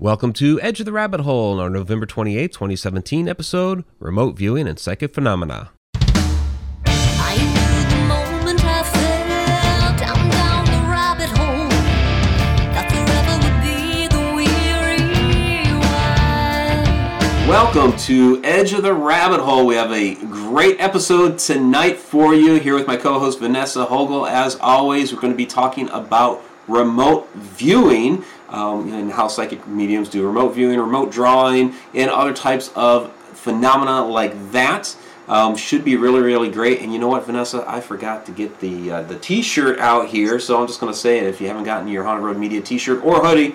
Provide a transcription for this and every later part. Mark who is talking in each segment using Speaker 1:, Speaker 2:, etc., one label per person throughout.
Speaker 1: Welcome to Edge of the Rabbit Hole, our November 28, 2017 episode Remote Viewing and Psychic Phenomena.
Speaker 2: I knew the moment I fell down, down the rabbit hole that forever would be the weary one.
Speaker 1: Welcome to Edge of the Rabbit Hole. We have a great episode tonight for you here with my co host Vanessa Hogle. As always, we're going to be talking about remote viewing um, and how psychic mediums do remote viewing, remote drawing, and other types of phenomena like that. Um, should be really, really great. And you know what, Vanessa? I forgot to get the uh, the T-shirt out here, so I'm just going to say it. If you haven't gotten your Haunted Road Media T-shirt or hoodie,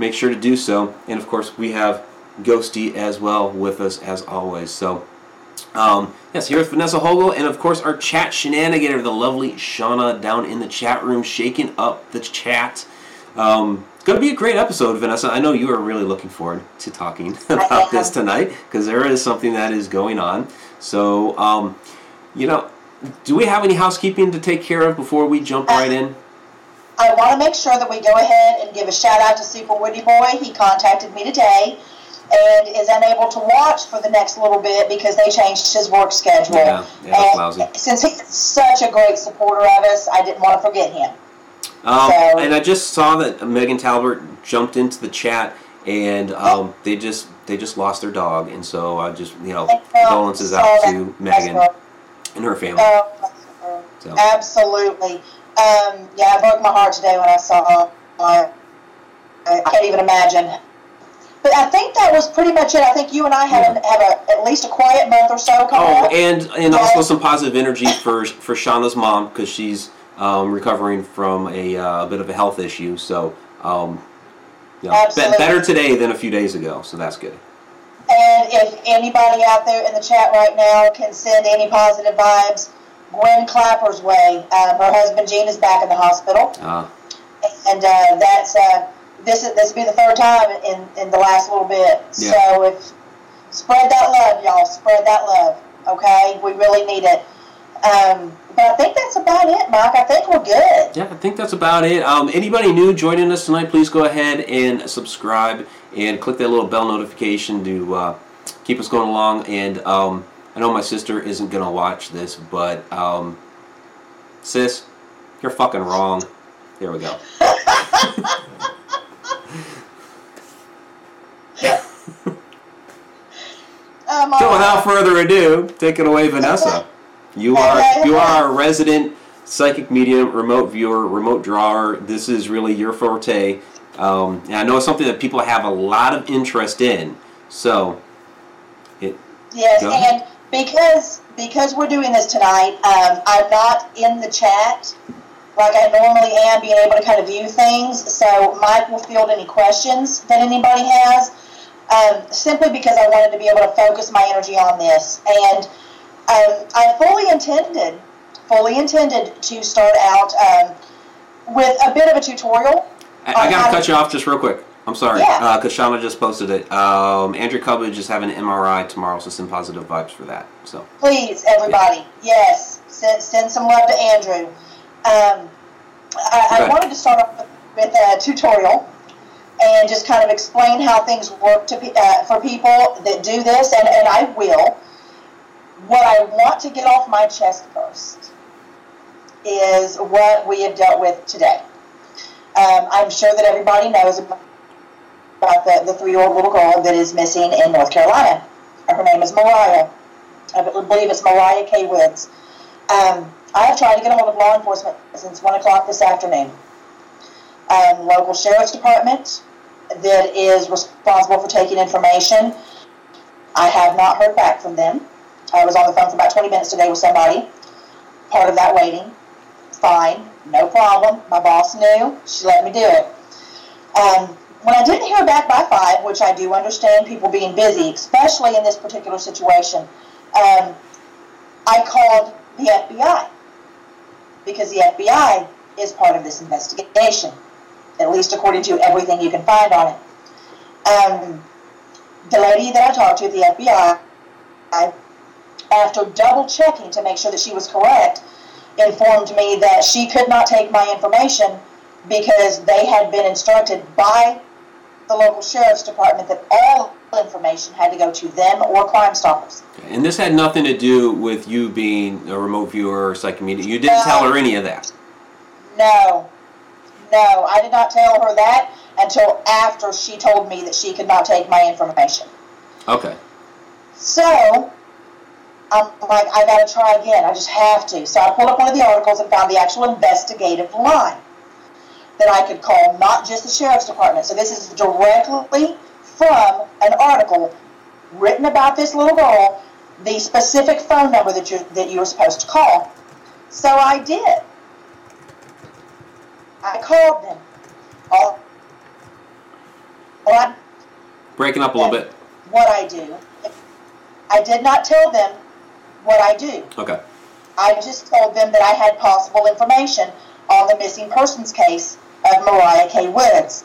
Speaker 1: make sure to do so. And of course, we have Ghosty as well with us as always. So. Um, yes, here's Vanessa Hogle, and of course our chat shenanigator, the lovely Shauna down in the chat room, shaking up the chat. Um, going to be a great episode, Vanessa. I know you are really looking forward to talking about this tonight because there is something that is going on. So, um, you know, do we have any housekeeping to take care of before we jump right in?
Speaker 3: I want to make sure that we go ahead and give a shout out to Super Woody Boy. He contacted me today and is unable to watch for the next little bit because they changed his work schedule.
Speaker 1: Yeah, yeah,
Speaker 3: and
Speaker 1: lousy.
Speaker 3: since he's such a great supporter of us, I didn't want to forget him.
Speaker 1: Um,
Speaker 3: So-
Speaker 1: and I just saw that Megan Talbert jumped into the chat, and um, they just they just lost their dog, and so I just you know condolences
Speaker 3: So
Speaker 1: out to Megan and her family. So
Speaker 3: Absolutely. Um, yeah, it broke my heart today when I saw. Uh, I can't even imagine. But I think that was pretty much it. I think you and I have, a, have a, at least a quiet month or so coming
Speaker 1: oh,
Speaker 3: up.
Speaker 1: and and also some positive energy for for Shauna's mom because she's um, recovering from a, uh, a bit of a health issue. So. Um, you know, be- better today than a few days ago, so that's good.
Speaker 3: And if anybody out there in the chat right now can send any positive vibes, Gwen Clapper's way. Um, her husband Gene is back in the hospital,
Speaker 1: Uh,
Speaker 3: and uh, that's uh, this is this will be the third time in, in the last little bit.
Speaker 1: Yeah.
Speaker 3: So if spread that love, y'all, spread that love. Okay, we really need it. Um, but I think that's about it, Mike. I think we're good.
Speaker 1: Yeah, I think that's about it. Um, anybody new joining us tonight, please go ahead and subscribe and click that little bell notification to uh, keep us going along. And um, I know my sister isn't going to watch this, but um, sis, you're fucking wrong. There we go.
Speaker 3: Um,
Speaker 1: So without further ado, take it away, Vanessa. You are you are a resident psychic medium, remote viewer, remote drawer. This is really your forte, um, and I know it's something that people have a lot of interest in. So, it
Speaker 3: Yes, and because because we're doing this tonight, um, I'm not in the chat like I normally am, being able to kind of view things. So Mike will field any questions that anybody has, um, simply because I wanted to be able to focus my energy on this. And um, I fully intended, fully intended to start out um, with a bit of a tutorial.
Speaker 1: I, I gotta cut
Speaker 3: to-
Speaker 1: you off just real quick. I'm sorry,
Speaker 3: Yeah.
Speaker 1: because Shauna just posted it. Um, Andrew Cubbage is having an MRI tomorrow, so send positive vibes for that. So,
Speaker 3: Please, everybody, yes, send, send some love to Andrew. Um, I, I wanted to start off with, with a tutorial and just kind of explain how things work to uh, for people that do this, and, and I will. What I want to get off my chest first is what we have dealt with today. Um, I'm sure that everybody knows about the, the three-year-old little girl that is missing in North Carolina. Her name is Mariah. I believe it's Mariah K. Woods. Um, I have tried to get a hold of law enforcement since 1 o'clock this afternoon. Um, local sheriff's department that is responsible for taking information. I have not heard back from them. I was on the phone for about 20 minutes today with somebody. Part of that waiting. Fine, no problem. My boss knew. She let me do it. Um, when I didn't hear back by five, which I do understand people being busy, especially in this particular situation, um, I called the FBI because the FBI is part of this investigation, at least according to everything you can find on it. Um, the lady that I talked to the FBI, I, after double checking to make sure that she was correct, informed me that she could not take my information because they had been instructed by the local sheriff's department that all information had to go to them or Crime Stoppers.
Speaker 1: And this had nothing to do with you being a remote viewer or psychic media. You didn't tell her any of that.
Speaker 3: No, no, I did not tell her that until after she told me that she could not take my information.
Speaker 1: Okay.
Speaker 3: So I'm like, I gotta try again. I just have to. So I pulled up one of the articles and found the actual investigative line that I could call, not just the sheriff's department. So this is directly from an article written about this little girl, the specific phone number that you that you were supposed to call. So I did. I called them. All, all I
Speaker 1: Breaking up a little bit.
Speaker 3: what I do. I did not tell them what I do.
Speaker 1: Okay.
Speaker 3: I just told them that I had possible information on the missing persons case of Mariah K. Woods.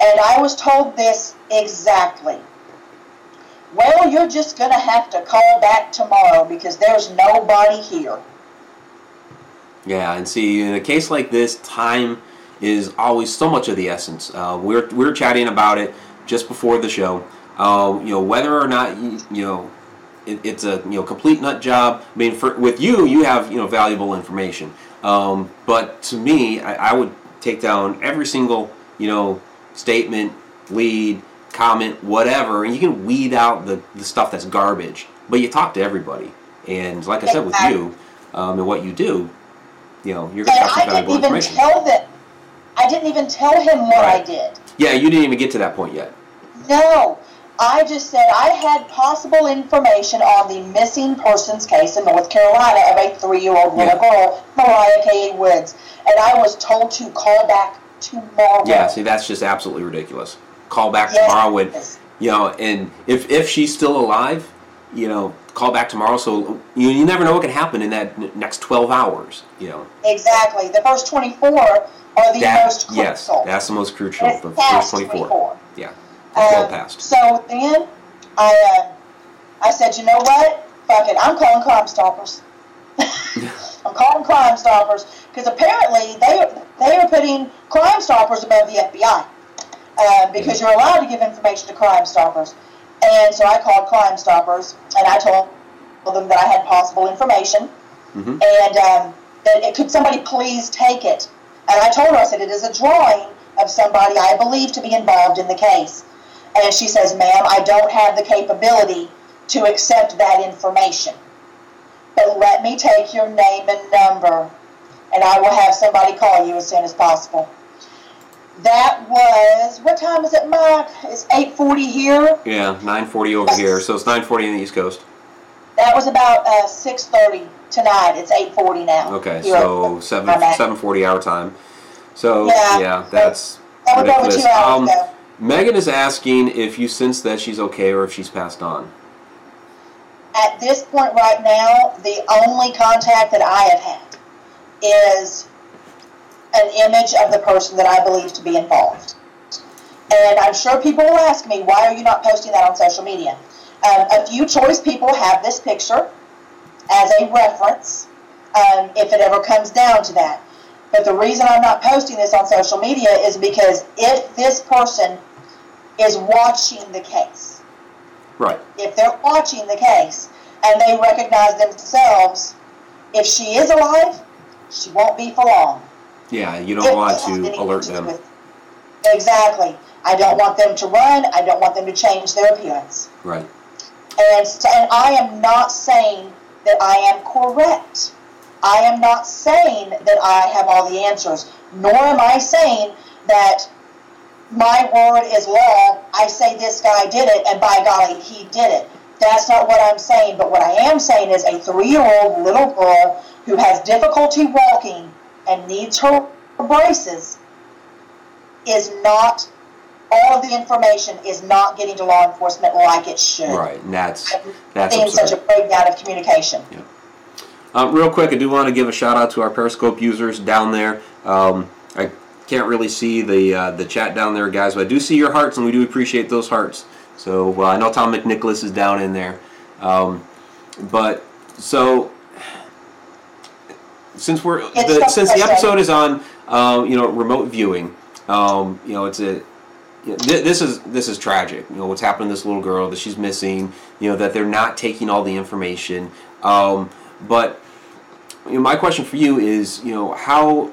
Speaker 3: And I was told this exactly. Well, you're just going to have to call back tomorrow because there's nobody here.
Speaker 1: Yeah, and see, in a case like this, time is always so much of the essence. Uh, we're we're chatting about it just before the show. Uh, you know, whether or not you, you know it, it's a you know complete nut job. I mean, for with you, you have you know valuable information. Um, but to me, I, I would take down every single you know statement, lead, comment, whatever, and you can weed out the, the stuff that's garbage. But you talk to everybody, and like I said, with you um, and what you do, you know, you're gonna
Speaker 3: And
Speaker 1: have some
Speaker 3: I didn't
Speaker 1: valuable
Speaker 3: even
Speaker 1: information.
Speaker 3: tell them. I didn't even tell him what I did.
Speaker 1: Yeah, you didn't even get to that point yet.
Speaker 3: No, I just said I had possible information on the missing persons case in North Carolina of a three-year-old little
Speaker 1: Yeah.
Speaker 3: girl, Mariah K. Woods, and I was told to call back tomorrow.
Speaker 1: Yeah, see, that's just absolutely ridiculous. Call back
Speaker 3: Yes.
Speaker 1: tomorrow when, you know, and if if she's still alive, you know, call back tomorrow. So you you never know what can happen in that next twelve hours. You know,
Speaker 3: Exactly. The first 24 are the
Speaker 1: that
Speaker 3: most crucial.
Speaker 1: yes, that's the most crucial. The first twenty four.
Speaker 3: 24.
Speaker 1: Yeah, well
Speaker 3: Um,
Speaker 1: past.
Speaker 3: So then, I uh, I said, you know what? Fuck it. I'm calling Crime Stoppers. I'm calling Crime Stoppers because apparently they are, they are putting Crime Stoppers above the FBI uh, because you're allowed to give information to Crime Stoppers. And so I called Crime Stoppers and I told them that I had possible information
Speaker 1: Mhm.
Speaker 3: and um, that it, could somebody please take it. And I told her, I said, it is a drawing of somebody I believe to be involved in the case. And she says, ma'am, I don't have the capability to accept that information. But let me take your name and number, and I will have somebody call you as soon as possible. That was, what time is it, Mike? It's 8.40 here.
Speaker 1: Yeah, nine forty over here, so it's nine forty in the East Coast.
Speaker 3: That was about uh, 6.30 tonight. It's 8.40 now.
Speaker 1: Okay, so seven seven forty our time. So
Speaker 3: Yeah.
Speaker 1: yeah, that's
Speaker 3: That
Speaker 1: ridiculous.
Speaker 3: two hours
Speaker 1: Um,
Speaker 3: ago.
Speaker 1: Megan is asking if you sense that she's okay or if she's passed on.
Speaker 3: at this point right now, the only contact that I have had is an image of the person that I believe to be involved. And I'm sure people will ask me, why are you not posting that on social media? Um, a few choice people have this picture as a reference um, if it ever comes down to that. But the reason I'm not posting this on social media is because if this person is watching the case,
Speaker 1: Right.
Speaker 3: if they're watching the case and they recognize themselves, if she is alive, she won't be for long.
Speaker 1: Yeah, you don't want to alert
Speaker 3: do
Speaker 1: them.
Speaker 3: Exactly. I don't want them to run. I don't want them to change their appearance.
Speaker 1: Right.
Speaker 3: And, and I am not saying that I am correct. I am not saying that I have all the answers, nor am I saying that my word is law. I say this guy did it, and by golly, he did it. That's not what I'm saying. But what I am saying is a three year old little girl who has difficulty walking and needs her braces is not, all of the information is not getting to law enforcement like it should.
Speaker 1: Right. And that's that's
Speaker 3: Seeing such a breakdown of communication.
Speaker 1: Um, real quick, I do want to give a shout out to our Periscope users down there. Um, I can't really see the uh, the chat down there, guys, but I do see your hearts, and we do appreciate those hearts. So, well, I know Tom McNicholas is down in there, um, but so since we're the, since the episode is on, um, you know, remote viewing, um, you know, it's a this is this is tragic. You know what's happened to this little girl that she's missing. You know that they're not taking all the information. Um, but you know, my question for you is, you know, how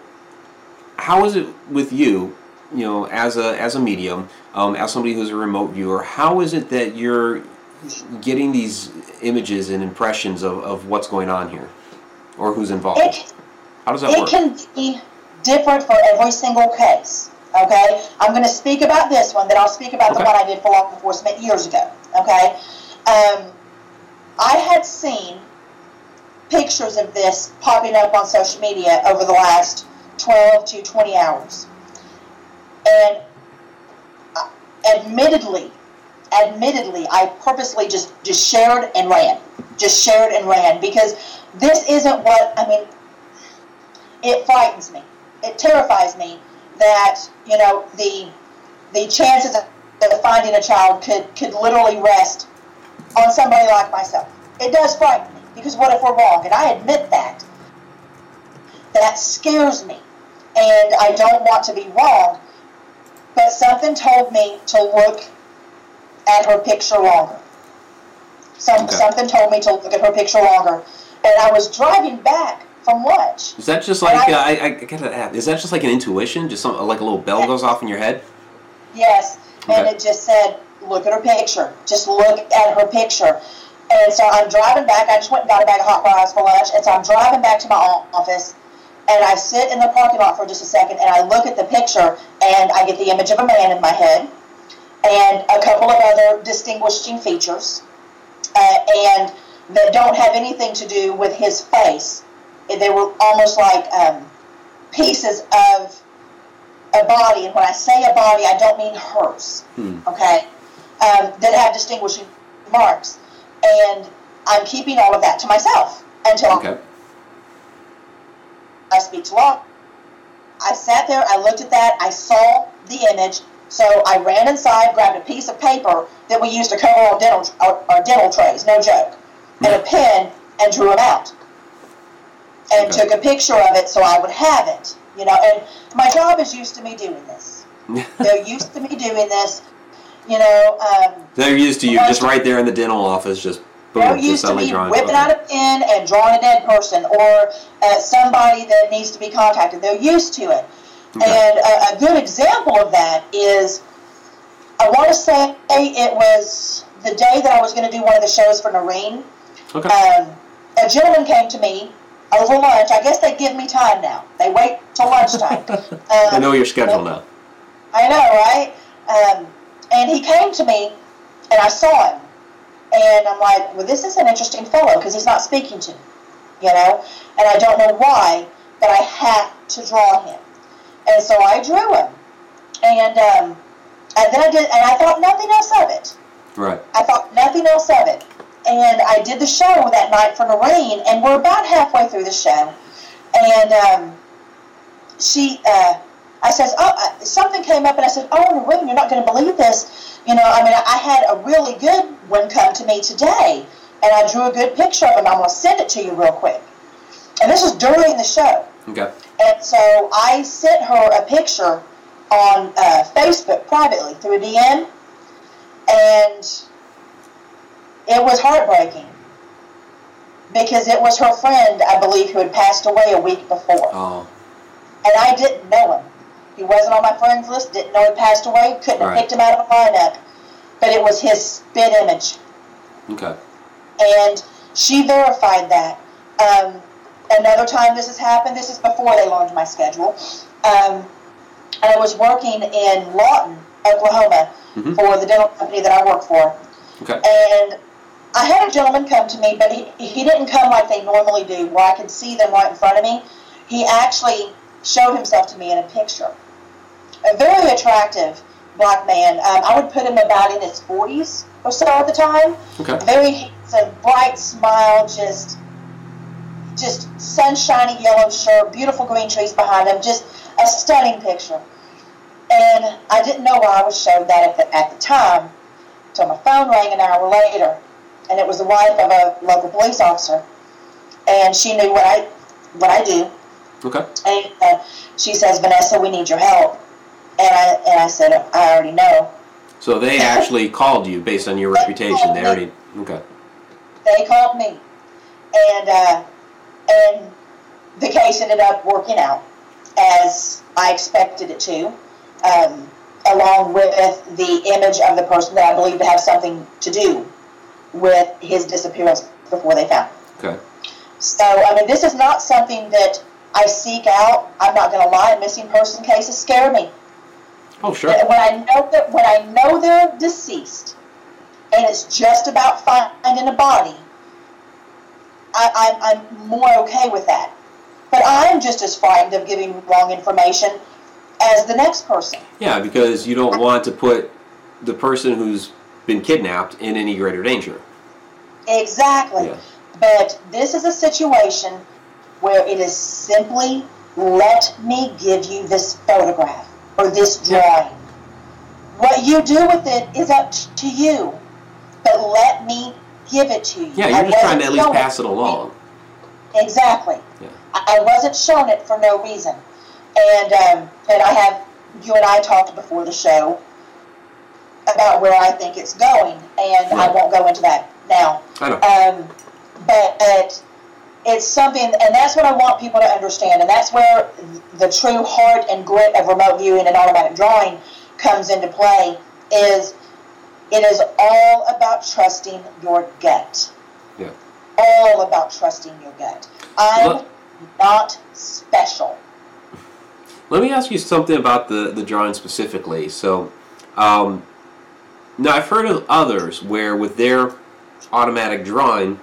Speaker 1: how is it with you? You know, as a as a medium, um, as somebody who's a remote viewer, how is it that you're getting these images and impressions of, of what's going on here, or who's involved?
Speaker 3: It,
Speaker 1: How does that
Speaker 3: it
Speaker 1: work?
Speaker 3: It can be different for every single case. Okay, I'm going to speak about this one, then I'll speak about
Speaker 1: Okay.
Speaker 3: the one I did for law enforcement years ago. Okay, um, I had seen pictures of this popping up on social media over the last 12 to 20 hours, and uh, admittedly, admittedly, I purposely just just shared and ran, just shared and ran because this isn't what I mean it frightens me. It terrifies me that you know the the chances of finding a child could could literally rest on somebody like myself. It does frighten me because what if we're wrong? And I admit that. That scares me, and I don't want to be wrong. But something told me to look at her picture longer. Some,
Speaker 1: Okay.
Speaker 3: Something told me to look at her picture longer, and I was driving back from lunch.
Speaker 1: Is that just like
Speaker 3: And
Speaker 1: uh,
Speaker 3: I-
Speaker 1: I, I gotta ask? Is that just like an intuition? Just some, like a little bell goes off in your head?
Speaker 3: Yes, and it just said, look at her picture. Just look at her picture. And so I'm driving back. I just went and got a bag of hot fries for lunch. And so I'm driving back to my office. And I sit in the parking lot for just a second and I look at the picture and I get the image of a man in my head and a couple of other distinguishing features uh, and that don't have anything to do with his face. They were almost like um, pieces of a body, and when I say a body, I don't mean hers,
Speaker 1: Hmm.
Speaker 3: okay, um, that have distinguishing marks. And I'm keeping all of that to myself until
Speaker 1: Okay.
Speaker 3: I speak to law. I sat there, I looked at that, I saw the image, so I ran inside, grabbed a piece of paper that we used to cover our dental, our, our dental trays, no joke, and a pen, and drew them out. And
Speaker 1: Okay.
Speaker 3: took a picture of it so I would have it, you know, and my job is used to me doing this. They're used to me doing this, you know, um,
Speaker 1: They're used to you just right there in the dental office, just boom,
Speaker 3: they're
Speaker 1: just
Speaker 3: used to me
Speaker 1: drawing.
Speaker 3: whipping
Speaker 1: okay.
Speaker 3: out a pen and drawing a dead person or uh, somebody that needs to be contacted. They're used to it.
Speaker 1: Okay.
Speaker 3: And a, a good example of that is, I want to say it was the day that I was going to do one of the shows for Noreen.
Speaker 1: Okay.
Speaker 3: Um, a gentleman came to me over lunch. I guess they give me time now. They wait till lunchtime.
Speaker 1: I
Speaker 3: Um,
Speaker 1: know your schedule now.
Speaker 3: I know, right? Um, and he came to me, and I saw him, and I'm like, well, this is an interesting fellow because he's not speaking to me, you know, and I don't know why, but I had to draw him, and so I drew him, and um, and then I did, and I thought nothing else of it.
Speaker 1: Right.
Speaker 3: I thought nothing else of it. And I did the show that night for Noreen, and we're about halfway through the show. And um, she, uh, I says, oh, uh, something came up, and I said, oh, Noreen, you're not going to believe this. You know, I mean, I had a really good one come to me today, and I drew a good picture of him. I'm going to send it to you real quick. And this was during the show.
Speaker 1: Okay.
Speaker 3: And so I sent her a picture on uh, Facebook privately through a DM, and it was heartbreaking because it was her friend, I believe, who had passed away a week before,
Speaker 1: Oh.
Speaker 3: and I didn't know him. He wasn't on my friends list. Didn't know he passed away. Couldn't have picked him out of a lineup, but it was his spit image
Speaker 1: Okay.
Speaker 3: and she verified that. Um, another time this has happened, this is before they learned my schedule. Um, I was working in Lawton, Oklahoma,
Speaker 1: Mhm.
Speaker 3: for the dental company that I work for,
Speaker 1: Okay.
Speaker 3: and I had a gentleman come to me, but he, he didn't come like they normally do, where I could see them right in front of me. He actually showed himself to me in a picture. A very attractive black man. Um, I would put him about in his 40s or so at the time
Speaker 1: Okay.
Speaker 3: very handsome, bright smile, just just sunshiny yellow shirt, beautiful green trees behind him, just a stunning picture. And I didn't know why I was showed that at the, at the time, till my phone rang an hour later, and it was the wife of a local police officer, and she knew what I what I do,
Speaker 1: Okay.
Speaker 3: and uh, she says, Vanessa, we need your help. And I and I said, I already know.
Speaker 1: So they actually called you based on your
Speaker 3: They
Speaker 1: reputation. They already okay.
Speaker 3: They called me, and uh, and the case ended up working out as I expected it to, um, along with the image of the person that I believe to have something to do with his disappearance before they found. him.
Speaker 1: Okay.
Speaker 3: So I mean, this is not something that I seek out. I'm not going to lie. Missing person cases scare me.
Speaker 1: Oh sure.
Speaker 3: When I know that when I know they're deceased, and it's just about finding a body, I, I'm, I'm more okay with that. But I'm just as frightened of giving wrong information as the next person.
Speaker 1: Yeah, because you don't want to put the person who's been kidnapped in any greater danger.
Speaker 3: Exactly.
Speaker 1: Yeah.
Speaker 3: But this is a situation where it is simply let me give you this photograph or this drawing. What you do with it is up to you. But let me give it to you.
Speaker 1: Yeah, you're just trying to at least pass it along.
Speaker 3: Exactly.
Speaker 1: Yeah.
Speaker 3: I I wasn't shown it for no reason. And um, and I have you and I talked before the show about where I think it's going, and I won't go into that now.
Speaker 1: I know.
Speaker 3: Um, but it, it's something, and that's what I want people to understand, and that's where the true heart and grit of remote viewing and automatic drawing comes into play. Is it is all about trusting your gut.
Speaker 1: Yeah.
Speaker 3: All about trusting your gut. I'm
Speaker 1: Look-
Speaker 3: not special.
Speaker 1: Let me ask you something about the, the drawing specifically. So, um, now I've heard of others where with their automatic drawing,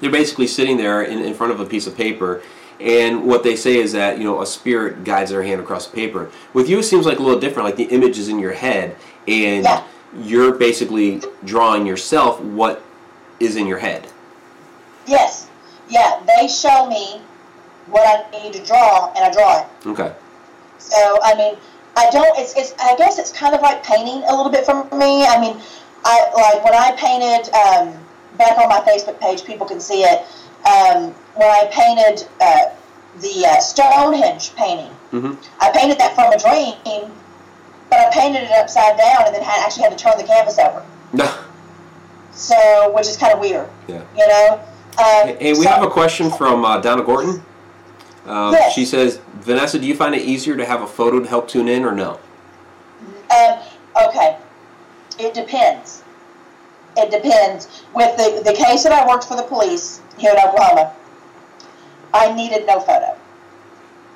Speaker 1: they're basically sitting there in, in front of a piece of paper, and what they say is that you know a spirit guides their hand across the paper. With you, it seems like a little different. Like the image is in your head, and
Speaker 3: Yeah.
Speaker 1: you're basically drawing yourself what is in your head.
Speaker 3: Yes. Yeah, they show me what I need to draw, and I draw it.
Speaker 1: Okay.
Speaker 3: So I mean, I don't. It's, it's. I guess it's kind of like painting a little bit for me. I mean, I like when I painted um, back on my Facebook page. People can see it. Um, when I painted uh, the uh, Stonehenge painting,
Speaker 1: hmm
Speaker 3: I painted that from a dream, but I painted it upside down and then had actually had to turn the canvas over. So, which is kind of weird,
Speaker 1: yeah.
Speaker 3: you know. Um,
Speaker 1: Hey, we
Speaker 3: so-
Speaker 1: have a question from uh, Donna Gorton. Um,
Speaker 3: Yes.
Speaker 1: She says, Vanessa, do you find it easier to have a photo to help tune in or no?
Speaker 3: Um, okay, it depends. It depends. With the, the case that I worked for the police here in Oklahoma, I needed no photo.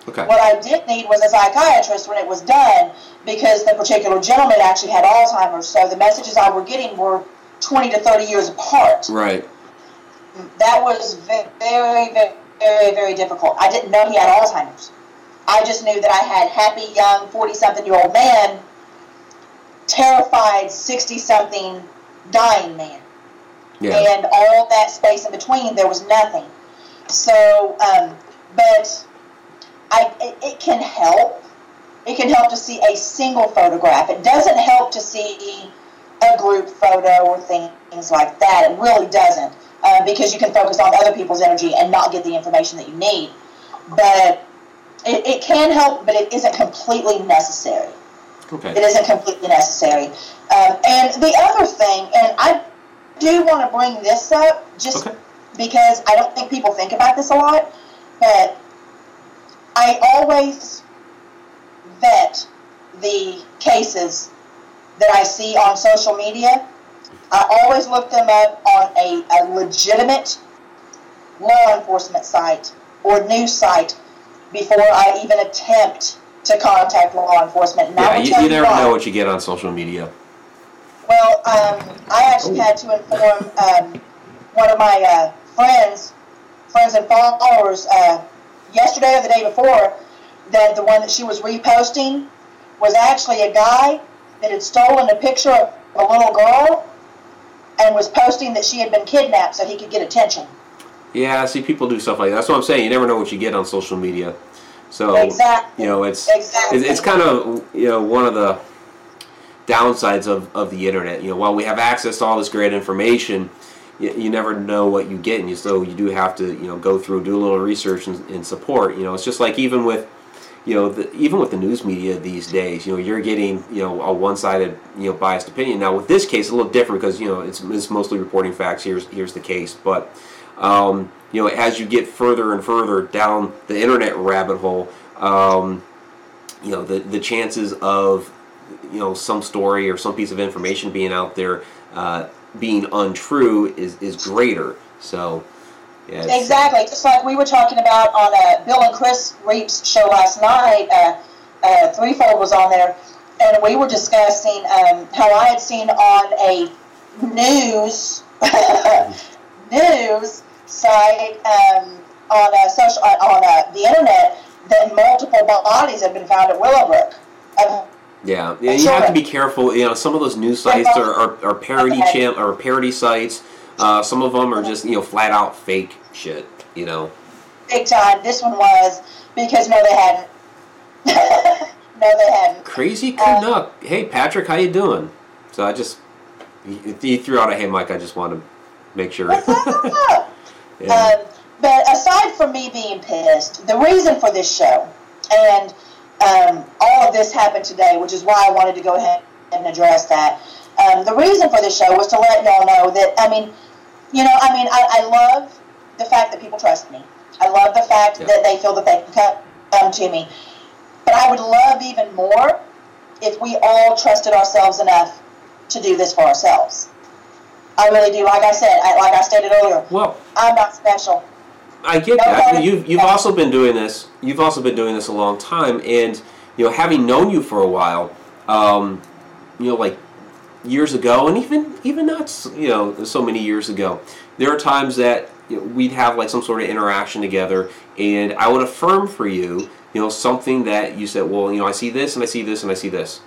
Speaker 1: Okay.
Speaker 3: What I did need was a psychiatrist when it was done because the particular gentleman actually had Alzheimer's, so the messages I were getting were 20 to 30 years apart.
Speaker 1: Right.
Speaker 3: That was very, very, very, very difficult. I didn't know he had Alzheimer's. I just knew that I had happy, young, 40 something year old man, terrified, 60 something dying man.
Speaker 1: Yeah.
Speaker 3: And all that space in between, there was nothing. So, um, but I, it, it can help. It can help to see a single photograph. It doesn't help to see a group photo or things like that. It really doesn't, uh, because you can focus on other people's energy and not get the information that you need. But it, it can help, but it isn't completely necessary. It
Speaker 1: Okay.
Speaker 3: isn't completely necessary. Um, and the other thing, and I do want to bring this up just
Speaker 1: Okay.
Speaker 3: because I don't think people think about this a lot, but I always vet the cases that I see on social media. I always look them up on a, a legitimate law enforcement site or news site before I even attempt to contact law enforcement. And I
Speaker 1: Yeah,
Speaker 3: will
Speaker 1: you,
Speaker 3: tell
Speaker 1: you never
Speaker 3: why.
Speaker 1: know what you get on social media.
Speaker 3: Well, um, I actually had to inform um, one of my uh, friends, friends and followers, uh, yesterday or the day before, that the one that she was reposting was actually a guy that had stolen a picture of a little girl and was posting that she had been kidnapped so he could get attention.
Speaker 1: Yeah, see, people do stuff like that. That's what I'm saying. You never know what you get on social media. So,
Speaker 3: Exactly.
Speaker 1: you know, it's
Speaker 3: Exactly.
Speaker 1: it's, it's kind of you know one of the downsides of, of the internet. You know, while we have access to all this great information, you, you never know what you get, and you so you do have to you know go through, do a little research and, and support. You know, it's just like even with you know, the, even with the news media these days, you know, you're getting you know a one-sided you know biased opinion. Now with this case, a little different because you know it's, it's mostly reporting facts. Here's here's the case, but um, you know as you get further and further down the internet rabbit hole, um, you know the the chances of you know some story or some piece of information being out there uh, being untrue is is greater. So. Yeah,
Speaker 3: Exactly, just like we were talking about on uh, Bill and Chris Reap's show last night. Uh, uh, Threefold was on there, and we were discussing um, how I had seen on a news news site um, on a social on, on uh, the internet that multiple bodies have been found at Willowbrook. Um,
Speaker 1: Yeah, yeah, you have to be careful. You know, some of those news sites are, are, are parody
Speaker 3: Okay.
Speaker 1: channel or parody sites. Uh, some of them are just you know flat out fake shit. You know.
Speaker 3: big time. This one was because no, they hadn't. no, they hadn't.
Speaker 1: Crazy
Speaker 3: Uh,
Speaker 1: Canuck. hey Patrick, how you doing? So I just he, he threw out a hey Mike. I just want to make sure.
Speaker 3: What's up?
Speaker 1: yeah.
Speaker 3: Um, but aside from me being pissed, the reason for this show, and um, all of this happened today, which is why I wanted to go ahead and address that. Um, the reason for this show was to let y'all know that, I mean, you know, I mean, I, I love the fact that people trust me. I love the fact
Speaker 1: Yeah.
Speaker 3: that they feel that they can come, come to me. But I would love even more if we all trusted ourselves enough to do this for ourselves. I really do. Like I said, I, like I stated earlier,
Speaker 1: well,
Speaker 3: I'm not special.
Speaker 1: I get
Speaker 3: No,
Speaker 1: that.
Speaker 3: no,
Speaker 1: You've you've also been doing this. You've also been doing this a long time, and you know, having known you for a while, um, you know, like years ago, and even even not you know so many years ago, there are times that you know, we'd have like some sort of interaction together, and I would affirm for you, you know, something that you said. Well, you know, I see this, and I see this, and I see this,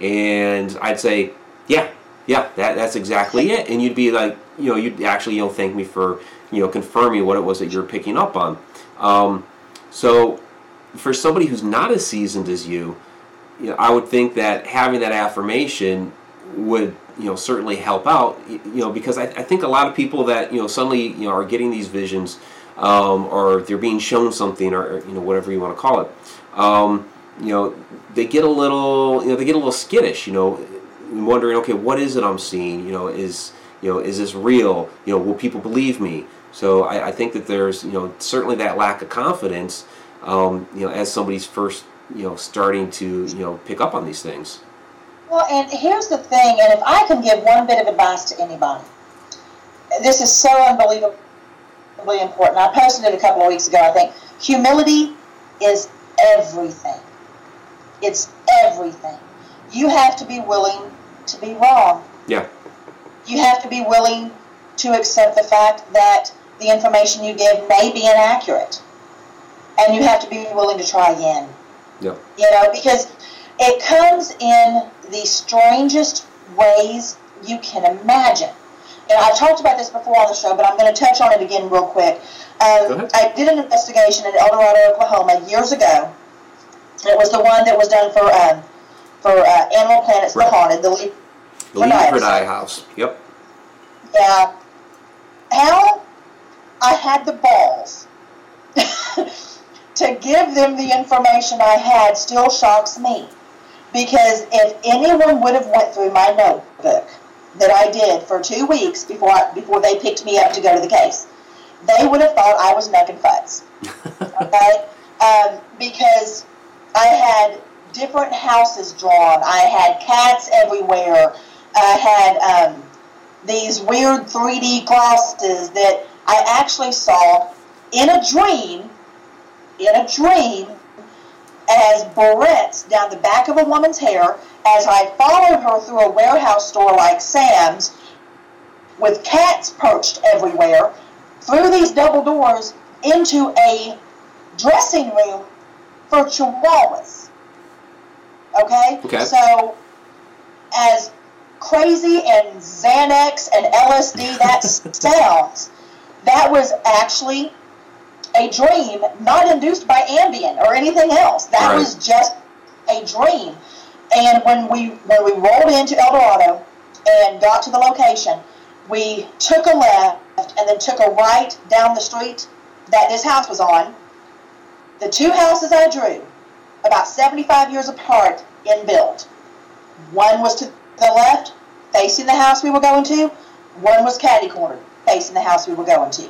Speaker 1: and I'd say, yeah, yeah, that that's exactly it, and you'd be like, you know, you'd actually you know thank me for you know confirming what it was that you're picking up on. Um, so for somebody who's not as seasoned as you, you know, I would think that having that affirmation would you know certainly help out. You know, because I, I think a lot of people that you know suddenly you know are getting these visions, um, or they're being shown something, or, or, you know whatever you want to call it. Um, you know, they get a little you know they get a little skittish. You know, wondering okay, what is it I'm seeing? You know, is you know is this real? You know, will people believe me? So I, I think that there's you know certainly that lack of confidence. Um, you know, as somebody's first you know starting to you know pick up on these things.
Speaker 3: Well, and here's the thing, and if I can give one bit of advice to anybody, this is so unbelievably important. I posted it a couple of weeks ago, I think. Humility is everything. It's everything. You have to be willing to be wrong.
Speaker 1: Yeah.
Speaker 3: You have to be willing to accept the fact that the information you give may be inaccurate. And you have to be willing to try again
Speaker 1: Yeah.
Speaker 3: you know, because it comes in the strangest ways you can imagine. And I've talked about this before on the show, but I'm going to touch on it again real quick. Um. I did an investigation in El Dorado, Oklahoma, years ago. It was the one that was done for um, for uh, Animal Planet's
Speaker 1: Right.
Speaker 3: The Haunted, the lead.
Speaker 1: The
Speaker 3: Right.
Speaker 1: House. Yep.
Speaker 3: Yeah. How I had the balls to give them the information I had still shocks me. Because if anyone would have went through my notebook that I did for two weeks before I, before they picked me up to go to the case, they would have thought I was knucking futs. okay? Um, because I had different houses drawn. I had cats everywhere. I had um, these weird 3D glasses that I actually saw in a dream, in a dream, as barrettes down the back of a woman's hair as I followed her through a warehouse store like Sam's with cats perched everywhere through these double doors into a dressing room for chihuahuas. Okay?
Speaker 1: Okay.
Speaker 3: So, as crazy and Xanax and LSD that sounds, that was actually a dream, not induced by Ambien or anything else. That
Speaker 1: Right.
Speaker 3: was just a dream. And when we when we rolled into El Dorado and got to the location, we took a left and then took a right down the street that this house was on. The two houses I drew about 75 years apart in build. One was to the left, facing the house we were going to. One was catty cornered, facing the house we were going to.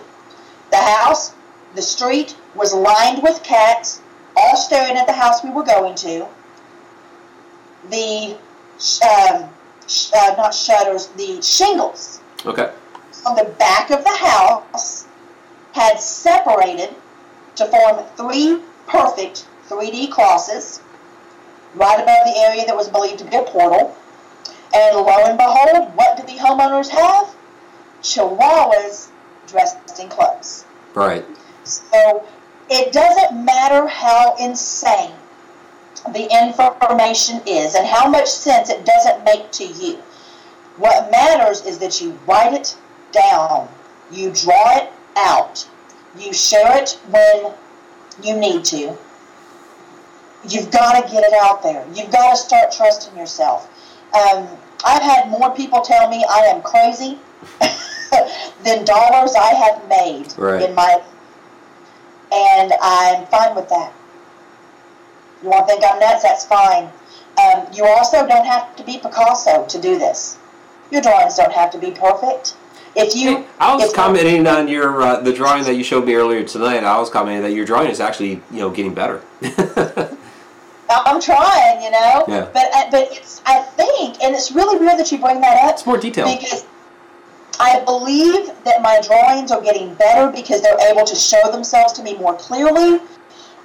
Speaker 3: The house, the street, was lined with cats, all staring at the house we were going to. The, um, sh- uh, not shutters, the shingles
Speaker 1: Okay.
Speaker 3: on the back of the house had separated to form three perfect 3D crosses right above the area that was believed to be a portal. And lo and behold, what do the homeowners have? Chihuahuas dressed in clothes.
Speaker 1: Right.
Speaker 3: So it doesn't matter how insane the information is and how much sense it doesn't make to you. What matters is that you write it down, you draw it out, you share it when you need to. You've got to get it out there. You've got to start trusting yourself. Um, I've had more people tell me I am crazy than dollars I have made
Speaker 1: Right.
Speaker 3: in my and I'm fine with that. You want to think I'm nuts? That's fine. Um, you also don't have to be Picasso to do this. Your drawings don't have to be perfect. If you,
Speaker 1: Hey, I was
Speaker 3: if-
Speaker 1: commenting on your uh, the drawing that you showed me earlier tonight. I was commenting that your drawing is actually you know getting better.
Speaker 3: I'm trying, you know.
Speaker 1: Yeah.
Speaker 3: But uh, but it's I think, and it's really weird that you bring that up
Speaker 1: it's more detailed.
Speaker 3: because I believe that my drawings are getting better because they're able to show themselves to me more clearly,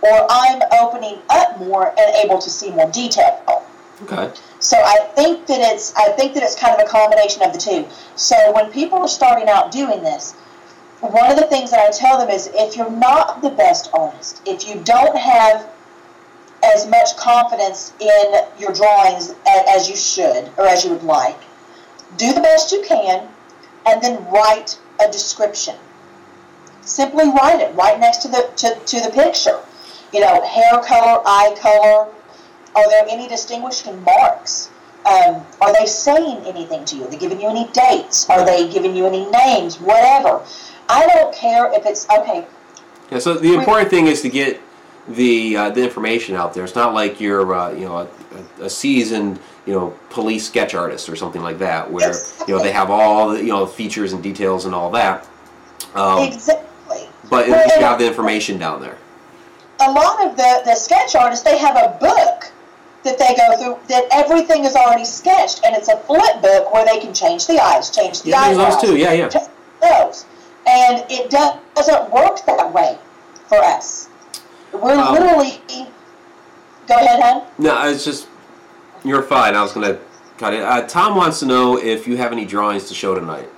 Speaker 3: or I'm opening up more and able to see more detail.
Speaker 1: Okay.
Speaker 3: So I think that it's I think that it's kind of a combination of the two. So when people are starting out doing this, one of the things that I tell them is if you're not the best artist, if you don't have as much confidence in your drawings as you should or as you would like, do the best you can and then write a description. Simply write it right next to the to, to the picture. You know, hair color, eye color, are there any distinguishing marks? Um, are they saying anything to you? Are they giving you any dates? Are they giving you any names? Whatever. I don't care if it's okay.
Speaker 1: Yeah. So the important thing is to get the uh, the information out there. It's not like you're uh, you know a, a, seasoned you know police sketch artist or something like that, where you know they have all the you know features and details and all that. Um,
Speaker 3: exactly.
Speaker 1: but least you have the information down there.
Speaker 3: A lot of the, the sketch artists, they have a book that they go through that everything is already sketched, and it's a flip book where they can change the eyes, change the
Speaker 1: Yeah,
Speaker 3: eyebrows.
Speaker 1: those too. Yeah, yeah.
Speaker 3: change those. And it do- doesn't work that way for us. We're
Speaker 1: Um,
Speaker 3: literally. Go ahead, hon.
Speaker 1: No, it's just you're fine. I was gonna cut it. Uh, Tom wants to know if you have any drawings to show tonight.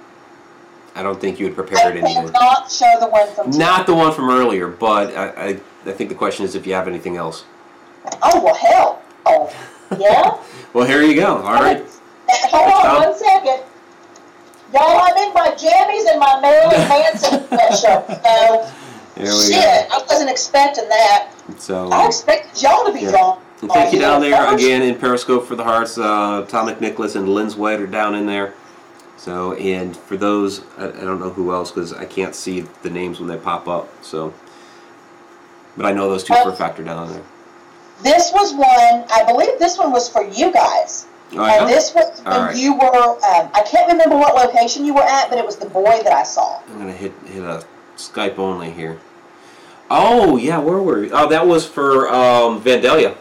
Speaker 1: I don't think you had prepared
Speaker 3: I
Speaker 1: prepared any.
Speaker 3: cannot show the one from.
Speaker 1: Not the one from earlier, but I, I, I think the question is if you have anything else.
Speaker 3: Oh well, hell. Oh, yeah.
Speaker 1: Well, here you go. All right.
Speaker 3: Hold on
Speaker 1: Tom?
Speaker 3: one second. Y'all, I'm in my jammies and my Marilyn Manson sweatshirt. So,
Speaker 1: Here we
Speaker 3: shit, I wasn't expecting that.
Speaker 1: So,
Speaker 3: I expected y'all to be
Speaker 1: Yeah.
Speaker 3: drawn.
Speaker 1: and thank you down there again in Periscope for the Hearts. Uh, Tom McNicholas and Lynn White are down in there. So, and for those, I, I don't know who else because I can't see the names when they pop up. So, but I know those two for a fact are down there.
Speaker 3: This was one, I believe this one was for you guys.
Speaker 1: Oh, yeah?
Speaker 3: And this was when
Speaker 1: All right.
Speaker 3: you were, um, I can't remember what location you were at, but it was the boy that I saw.
Speaker 1: I'm gonna hit hit a Skype only here. Oh yeah, where were we? Oh, that was for um, Vandalia.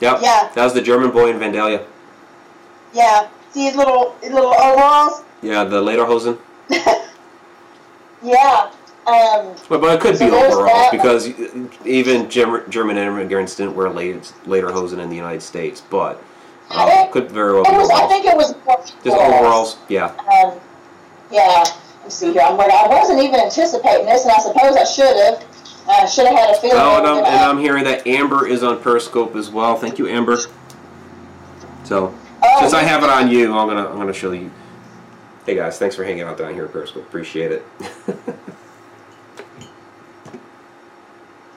Speaker 1: Yep.
Speaker 3: Yeah.
Speaker 1: That was the German boy in Vandalia.
Speaker 3: Yeah, see his little, his little overalls?
Speaker 1: Yeah, the Lederhosen.
Speaker 3: Yeah. Um,
Speaker 1: But, but it could
Speaker 3: So
Speaker 1: be overalls because even German, immigrants didn't wear later, Lederhosen in the United States, but um, could very well
Speaker 3: it
Speaker 1: be
Speaker 3: was, I think it was more
Speaker 1: Just overalls, yeah.
Speaker 3: Um, yeah, let's see here. I'm, I wasn't even anticipating this, and I suppose I should have. I should have had a feeling.
Speaker 1: Oh, and I'm, and I'm hearing that Amber is on Periscope as well. Thank you, Amber. So,
Speaker 3: Oh,
Speaker 1: since I have it on you, I'm gonna I'm gonna show you. Hey guys, thanks for hanging out down here at Periscope. Appreciate it.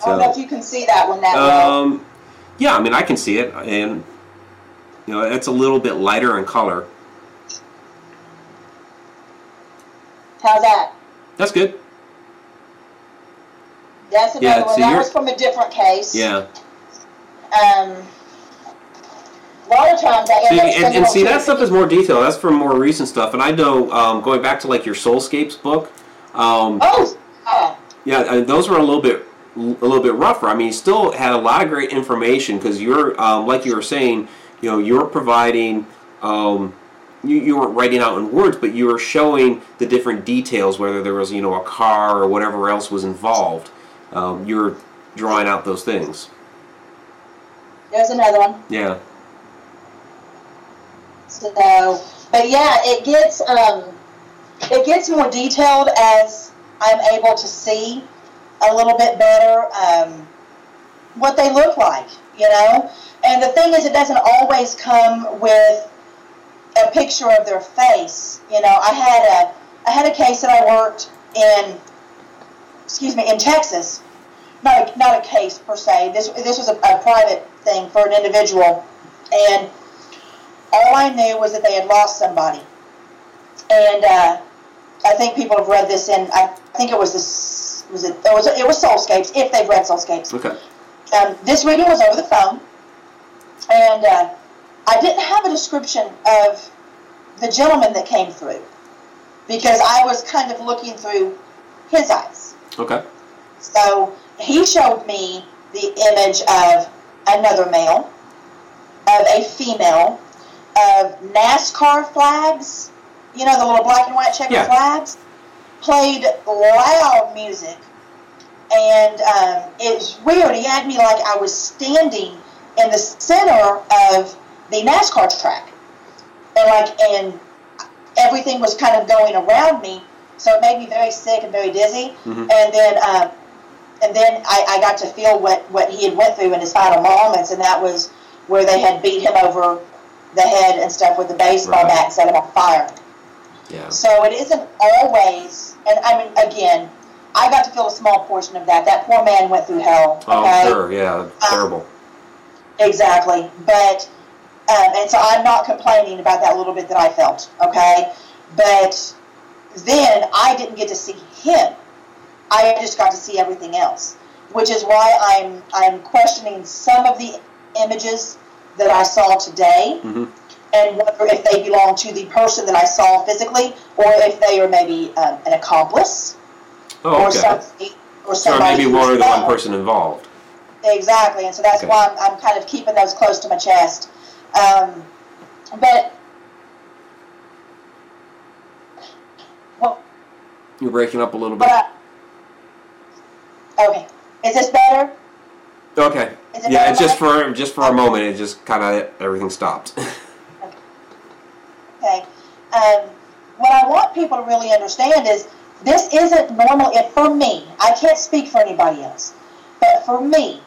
Speaker 3: I don't know if you can see that one that well.
Speaker 1: um, yeah, I mean I can see it, and you know it's a little bit lighter in color.
Speaker 3: How's that?
Speaker 1: That's good.
Speaker 3: That's another
Speaker 1: yeah,
Speaker 3: one.
Speaker 1: so
Speaker 3: That was from a different case.
Speaker 1: Yeah.
Speaker 3: um, a lot of times I
Speaker 1: See, and, and see that stuff is more detailed. That's from more recent stuff. And I know um, going back to like your Soulscapes book. Um,
Speaker 3: Oh, uh,
Speaker 1: Yeah, I mean, those were a little bit a little bit rougher. I mean, you still had a lot of great information because you're um, like you were saying, you know, you're providing. Um, you, you weren't writing out in words, but you were showing the different details, whether there was you know a car or whatever else was involved. Um, you were drawing out those things.
Speaker 3: there's another one.
Speaker 1: Yeah.
Speaker 3: So, but yeah, it gets um, it gets more detailed as I'm able to see a little bit better um, what they look like, you know. And the thing is, it doesn't always come with a picture of their face. You know, I had a I had a case that I worked in, excuse me, in Texas. Not a, not a case per se. This this was a, a private thing for an individual, and all I knew was that they had lost somebody. And uh, I think people have read this in. I think it was this. Was it? It was. It was Soulscapes. If they've read Soulscapes,
Speaker 1: Okay.
Speaker 3: um, this reading was over the phone, and uh, I didn't have a description of the gentleman that came through because I was kind of looking through his eyes.
Speaker 1: Okay.
Speaker 3: So he showed me the image of another male, of a female, of NASCAR flags, you know, the little black and white checker
Speaker 1: Yeah.
Speaker 3: flags, played loud music. And um, it was weird. He had me like I was standing in the center of the NASCAR track. And like, and everything was kind of going around me. So it made me very sick and very dizzy.
Speaker 1: Mhm.
Speaker 3: And then, um, and then I, I got to feel what, what he had went through in his final moments, and that was where they had beat him over the head and stuff with the baseball
Speaker 1: Right.
Speaker 3: bat and set him on fire.
Speaker 1: Yeah.
Speaker 3: So it isn't always, and I mean, again, I got to feel a small portion of that. That poor man went through hell.
Speaker 1: Oh, sure. Yeah. Terrible.
Speaker 3: Exactly. But, um, and so I'm not complaining about that little bit that I felt, okay? But then I didn't get to see him. I just got to see everything else, which is why I'm I'm questioning some of the images that I saw today,
Speaker 1: Mhm.
Speaker 3: and wonder if they belong to the person that I saw physically, or if they are maybe um, an accomplice,
Speaker 1: Oh,
Speaker 3: or
Speaker 1: okay.
Speaker 3: something, or
Speaker 1: Or
Speaker 3: somebody
Speaker 1: maybe more than one person involved.
Speaker 3: Exactly, and so that's
Speaker 1: Okay.
Speaker 3: why I'm, I'm kind of keeping those close to my chest. Um, but well,
Speaker 1: You're breaking up a little bit.
Speaker 3: I, okay, is this better?
Speaker 1: Okay.
Speaker 3: It
Speaker 1: Yeah,
Speaker 3: better
Speaker 1: it's just for just for a moment. It just kind of everything stopped.
Speaker 3: Okay. Um, what I want people to really understand is this isn't normal. If for me, I can't speak for anybody else, but for me,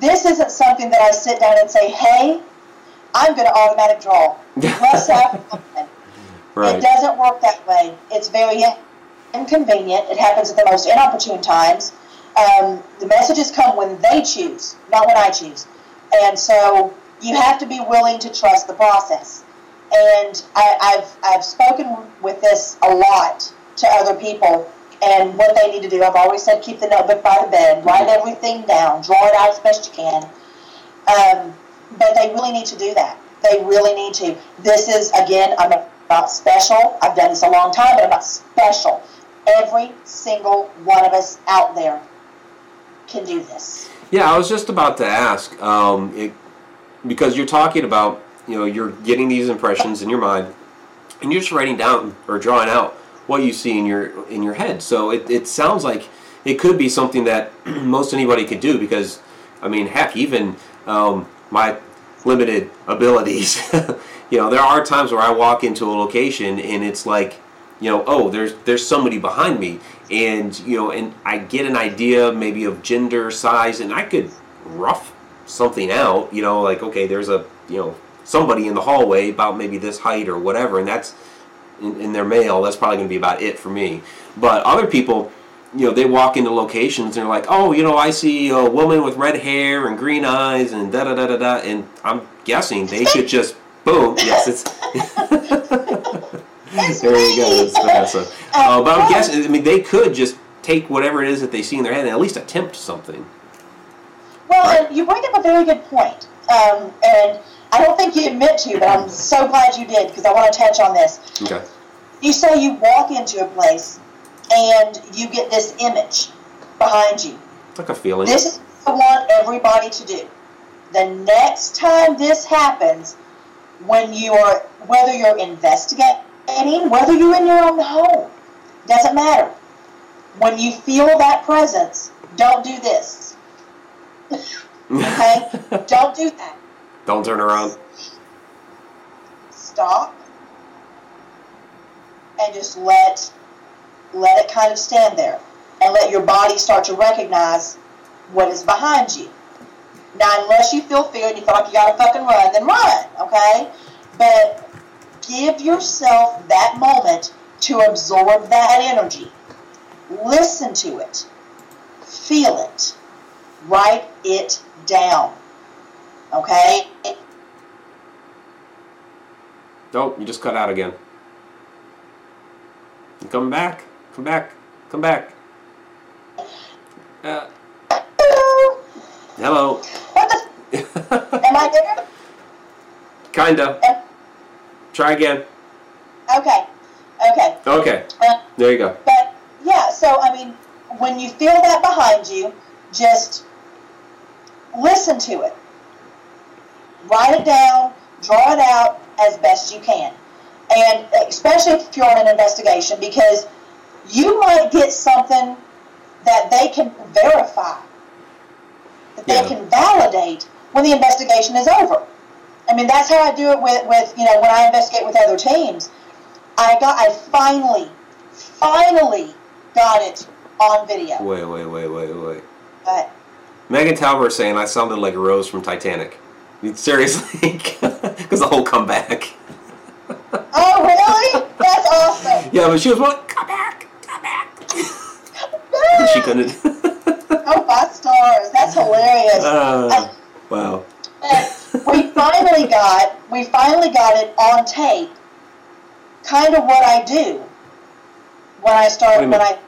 Speaker 3: this isn't something that I sit down and say, "Hey, I'm going to automatic draw." Have fun. It doesn't work that way. It's very inconvenient. It happens at the most inopportune times. Um, the messages come when they choose, not when I choose. And so you have to be willing to trust the process. And I, I've, I've spoken with this a lot to other people and what they need to do. I've always said keep the notebook by the bed, write everything down, draw it out as best you can. Um, but they really need to do that. They really need to. This is, again, I'm not special. I've done this a long time, but I'm not special. Every single one of us out there can do this.
Speaker 1: Yeah, I was just about to ask, um, it, because you're talking about, you know, you're getting these impressions in your mind, and you're just writing down or drawing out what you see in your in your head. So it, it sounds like it could be something that most anybody could do because, I mean, heck, even um, my limited abilities, you know, there are times where I walk into a location and it's like, you know, oh, there's there's somebody behind me, and you know, and I get an idea maybe of gender, size, and I could rough something out, you know, like okay, there's a you know somebody in the hallway about maybe this height or whatever, and that's in, in their male, that's probably going to be about it for me. But other people, you know, they walk into locations and they're like, oh, you know, I see a woman with red hair and green eyes and da da da da da, and I'm guessing they should just boom, yes, it's. there you go, that's Vanessa. Uh, but I'm guessing, I mean, they could just take whatever it is that they see in their head and at least attempt something.
Speaker 3: Well,
Speaker 1: Right.
Speaker 3: you bring up a very good point. Um, and I don't think you meant to, but I'm so glad you did because I want to touch on this.
Speaker 1: Okay.
Speaker 3: You say you walk into a place and you get this image behind you.
Speaker 1: It's like a feeling.
Speaker 3: This is what I want everybody to do. The next time this happens, when you are, whether you're investigating, whether you're in your own home, doesn't matter. When you feel that presence, don't do this. Okay? don't do that.
Speaker 1: Don't turn around.
Speaker 3: Stop and just let let it kind of stand there and let your body start to recognize what is behind you. Now, unless you feel fear and you feel like you gotta fucking run, then run, okay? But give yourself that moment to absorb that energy. Listen to it. Feel it. Write it down. Okay?
Speaker 1: Nope, you just cut out again. You come back. Come back. Come back. Uh, hello.
Speaker 3: What the? Am I there?
Speaker 1: Kinda.
Speaker 3: Am-
Speaker 1: Try again.
Speaker 3: Okay. Okay.
Speaker 1: Okay.
Speaker 3: Uh,
Speaker 1: There you go.
Speaker 3: but yeah, so I mean, when you feel that behind you, just listen to it. Write it down, draw it out as best you can. And especially if you're on an investigation, because you might get something that they can verify, that
Speaker 1: Yeah.
Speaker 3: they can validate when the investigation is over. I mean, that's how I do it with, with you know, when I investigate with other teams. I got, I finally, finally got it on video.
Speaker 1: Wait, wait, wait, wait, wait.
Speaker 3: But
Speaker 1: Megan Talbot is saying I sounded like Rose from Titanic. Seriously, because the whole comeback.
Speaker 3: oh, really? That's awesome.
Speaker 1: Yeah, but she was like, come back. She couldn't.
Speaker 3: Oh, five stars. That's hilarious.
Speaker 1: uh, wow.
Speaker 3: We finally got, we finally got it on tape. Kind of what I do when I start when? I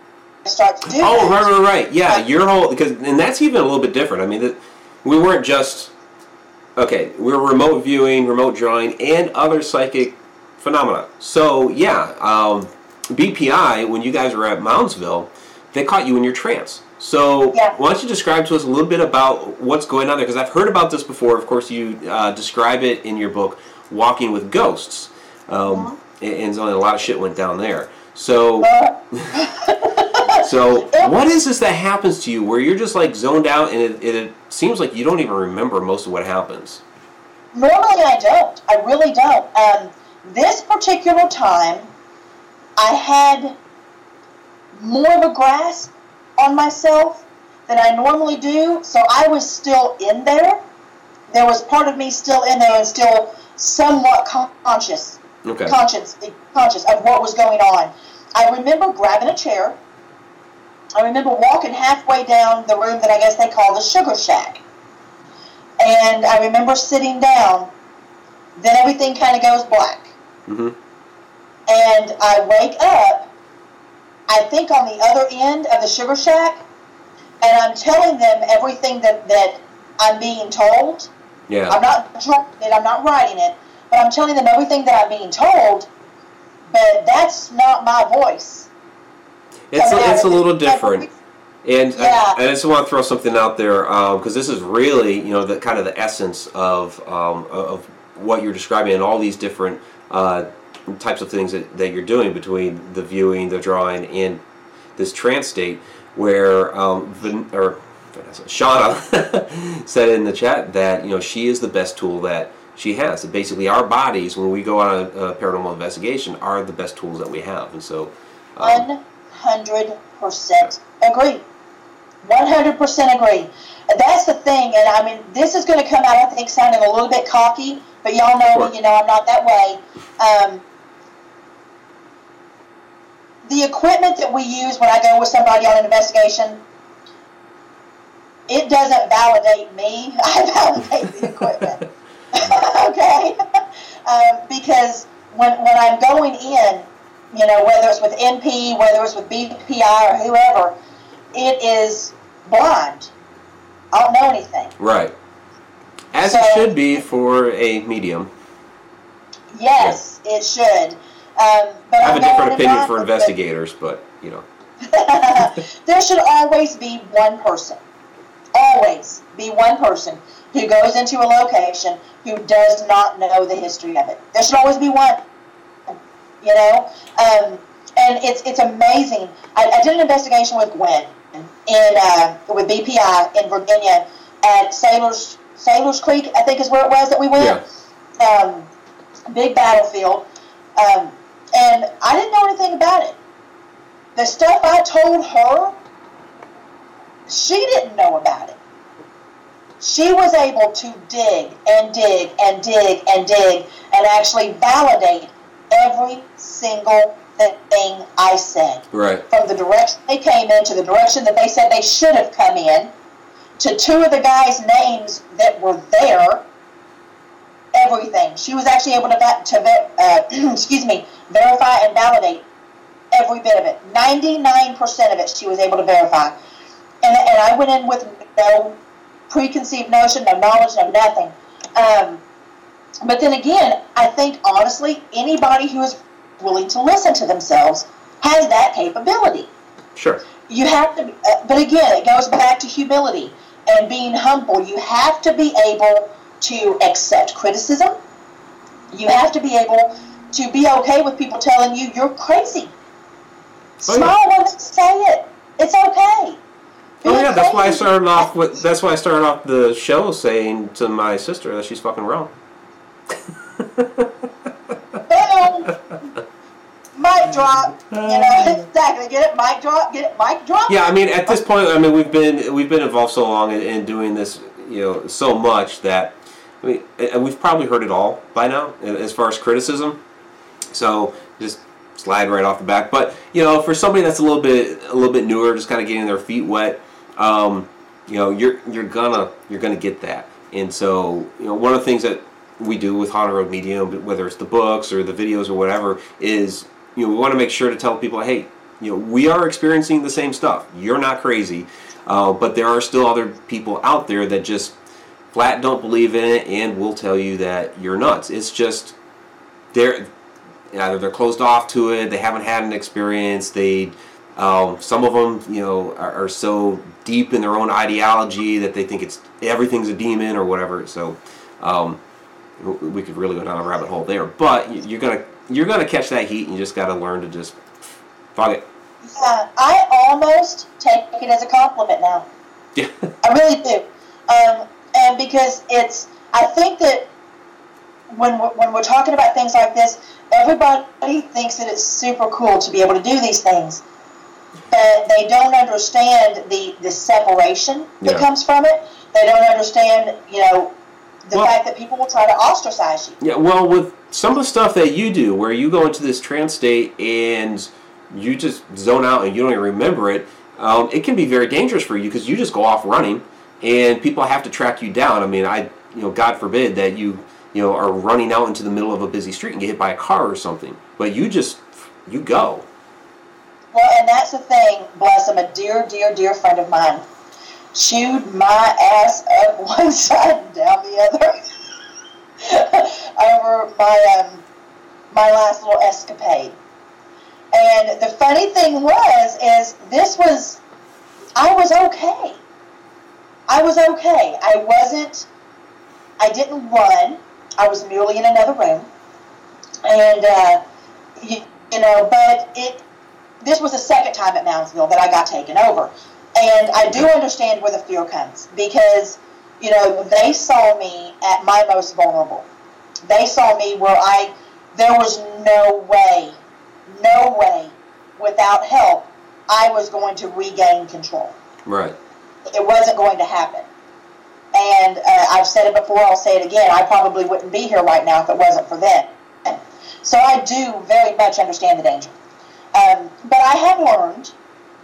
Speaker 3: start to do.
Speaker 1: Oh, right, right, right. Yeah, your whole because and that's even a little bit different. I mean, that we weren't just okay. We're remote viewing, remote drawing, and other psychic phenomena. So yeah, um, BPI when you guys were at Moundsville, they caught you in your trance. So
Speaker 3: Yeah.
Speaker 1: why don't you describe to us a little bit about what's going on there? Because I've heard about this before. Of course, you uh, describe it in your book, Walking with Ghosts, um, and, and so a lot of shit went down there. So. So, what is this that happens to you where you're just like zoned out and it, it, it seems like you don't even remember most of what happens?
Speaker 3: Normally, I don't. I really don't. Um, this particular time, I had more of a grasp on myself than I normally do, so I was still in there. There was part of me still in there and still somewhat conscious,
Speaker 1: Okay.
Speaker 3: conscious, conscious of what was going on. I remember grabbing a chair. I remember walking halfway down the room that I guess they call the sugar shack. And I remember sitting down. Then everything kind of goes black.
Speaker 1: hmm
Speaker 3: And I wake up, I think on the other end of the sugar shack, and I'm telling them everything that, that I'm being told.
Speaker 1: Yeah.
Speaker 3: I'm not it, I'm not writing it, but I'm telling them everything that I'm being told, but that's not my voice.
Speaker 1: It's, a, it's a little different. And
Speaker 3: Yeah.
Speaker 1: I, I just want to throw something out there because this is really, you know, the kind of the essence of um, of what you're describing and all these different uh, types of things that, that you're doing between the viewing, the drawing, and this trance state where um, or Shauna said in the chat that you know she is the best tool that she has. That basically our bodies, when we go on a, a paranormal investigation, are the best tools that we have, and so. Um,
Speaker 3: 100% agree. 100% agree. That's the thing, and I mean, this is going to come out, I think, sounding a little bit cocky, but y'all know me, you know, I'm not that way. Um, the equipment that we use when I go with somebody on an investigation, it doesn't validate me. I validate the equipment. okay? Um, because when, when I'm going in, you know, whether it's with NP, whether it's with BPI or whoever, it is blind. I don't know anything.
Speaker 1: Right. As
Speaker 3: So-
Speaker 1: it should be for a medium.
Speaker 3: Yes, it should. Um, but
Speaker 1: I have a
Speaker 3: I'm
Speaker 1: different opinion for investigators, but you know.
Speaker 3: there should always be one person. Always be one person who goes into a location who does not know the history of it. There should always be one. You know, um, and it's it's amazing. I, I did an investigation with Gwen in uh, with BPI in Virginia at Sailors Sailors Creek, I think is where it was that we went. Um, big battlefield, um, and I didn't know anything about it. The stuff I told her, she didn't know about it. She was able to dig and dig and dig and dig and actually validate every single thing I said
Speaker 1: Right.
Speaker 3: from the direction they came in to the direction that they said they should have come in to two of the guys' names that were there. Everything. She was actually able to, to uh, excuse me, verify and validate every bit of it. 99% of it she was able to verify. And, and I went in with no preconceived notion, no knowledge, no nothing. Um, but then again, I think honestly, anybody who is willing to listen to themselves has that capability.
Speaker 1: Sure.
Speaker 3: You have to, uh, but again, it goes back to humility and being humble. You have to be able to accept criticism. You have to be able to be okay with people telling you you're crazy.
Speaker 1: Oh, yeah.
Speaker 3: Smile when they say it. It's okay.
Speaker 1: Oh
Speaker 3: Being
Speaker 1: yeah, that's why I started off with. That's why I started off the show saying to my sister that she's fucking wrong.
Speaker 3: Boom. Mic drop. You know exactly. Get it? Mic drop. Get it? Mic drop.
Speaker 1: Yeah, I mean, at this point, I mean, we've been we've been involved so long in, in doing this, you know, so much that Mean, we've probably heard it all by now as far as criticism. So just slide right off the back. But you know, for somebody that's a little bit a little bit newer, just kind of getting their feet wet, um, you know, you're you're gonna you're gonna get that. And so you know, one of the things that we do with Haunted Road Media, whether it's the books or the videos or whatever, is you know we want to make sure to tell people, hey, you know, we are experiencing the same stuff. You're not crazy, uh, but there are still other people out there that just flat don't believe in it and will tell you that you're nuts. It's just they're either they're closed off to it, they haven't had an experience, they um, some of them you know are, are so deep in their own ideology that they think it's everything's a demon or whatever. So um, we could really go down a rabbit hole there. But you're gonna you're gonna catch that heat, and you just got to learn to just fuck it.
Speaker 3: Yeah, I almost take it as a compliment now.
Speaker 1: Yeah.
Speaker 3: I really do. Um, and because it's, I think that when we're, when we're talking about things like this, everybody thinks that it's super cool to be able to do these things. But they don't understand the, the separation that
Speaker 1: Yeah.
Speaker 3: comes from it. They don't understand, you know, the
Speaker 1: Well-
Speaker 3: fact that people will try to ostracize you.
Speaker 1: Yeah, well, with some of the stuff that you do, where you go into this trance state and you just zone out and you don't even remember it, um, it can be very dangerous for you because you just go off running and people have to track you down. I mean, I, you know, God forbid that you, you know, are running out into the middle of a busy street and get hit by a car or something, but you just, you go.
Speaker 3: Well, and that's the thing, bless him, a dear, dear, dear friend of mine chewed my ass up one side and down the other over my um, my last little escapade. And the funny thing was, is this was, I was okay. I was okay. I wasn't, I didn't run. I was merely in another room. And, uh, you, you know, but it, this was the second time at Moundsville that I got taken over. And I do understand where the fear comes because, you know, they saw me at my most vulnerable. They saw me where I, there was no way, no way, without help, I was going to regain control.
Speaker 1: Right.
Speaker 3: It wasn't going to happen. And uh, I've said it before, I'll say it again. I probably wouldn't be here right now if it wasn't for them. So I do very much understand the danger. Um, but I have learned,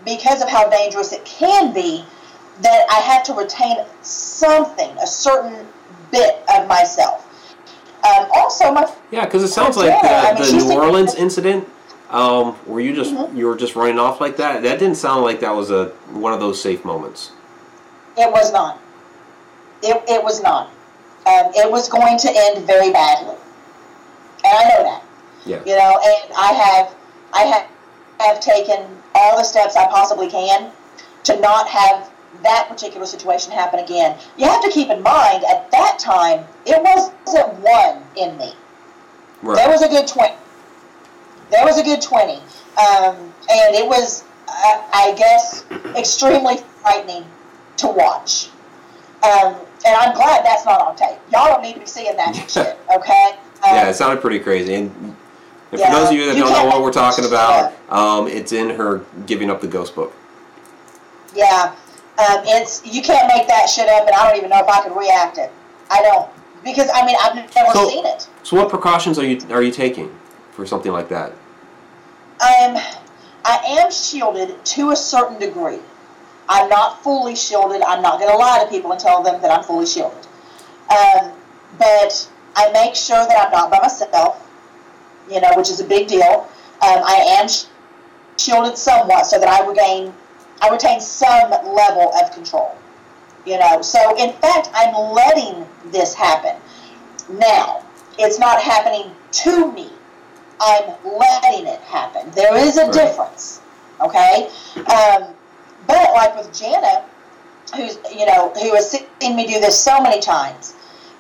Speaker 3: because of how dangerous it can be, that I have to retain something, a certain bit of myself. Um, also, my
Speaker 1: Yeah, because it sounds like
Speaker 3: Yeah,
Speaker 1: the,
Speaker 3: I mean,
Speaker 1: the New Orleans incident, um, where you just
Speaker 3: Mhm.
Speaker 1: you were just running off like that. That didn't sound like that was a one of those safe moments.
Speaker 3: It was not. It, it was not. Um, it was going to end very badly, and I know that.
Speaker 1: Yeah.
Speaker 3: You know, and I have I have have taken all the steps I possibly can to not have that particular situation happen again. You have to keep in mind at that time it wasn't one in me.
Speaker 1: Right.
Speaker 3: There was a good 20. There was a good 20. Um, and it was, I, I guess, extremely frightening to watch. Um, and I'm glad that's not on tape. Y'all don't need to be seeing that shit, okay? Um,
Speaker 1: Yeah, it sounded pretty crazy. And for
Speaker 3: Yeah,
Speaker 1: those of you that
Speaker 3: you
Speaker 1: don't know what we're talking about, um, it's in her giving up the ghost book.
Speaker 3: Yeah, um, it's you can't make that shit up, and I don't even know if I could react it. I don't because I mean I've never
Speaker 1: So-
Speaker 3: seen it.
Speaker 1: So, what precautions are you are you taking for something like that?
Speaker 3: I'm I am shielded to a certain degree. I'm not fully shielded. I'm not going to lie to people and tell them that I'm fully shielded. Um, but I make sure that I'm not by myself, you know, which is a big deal. Um, I am sh- shielded somewhat so that I regain, I retain some level of control. You know, so in fact, I'm letting this happen. Now, it's not happening to me. I'm letting it happen. There is a
Speaker 1: Right.
Speaker 3: difference, okay? Um, but like with Jana, who's you know who has seen me do this so many times,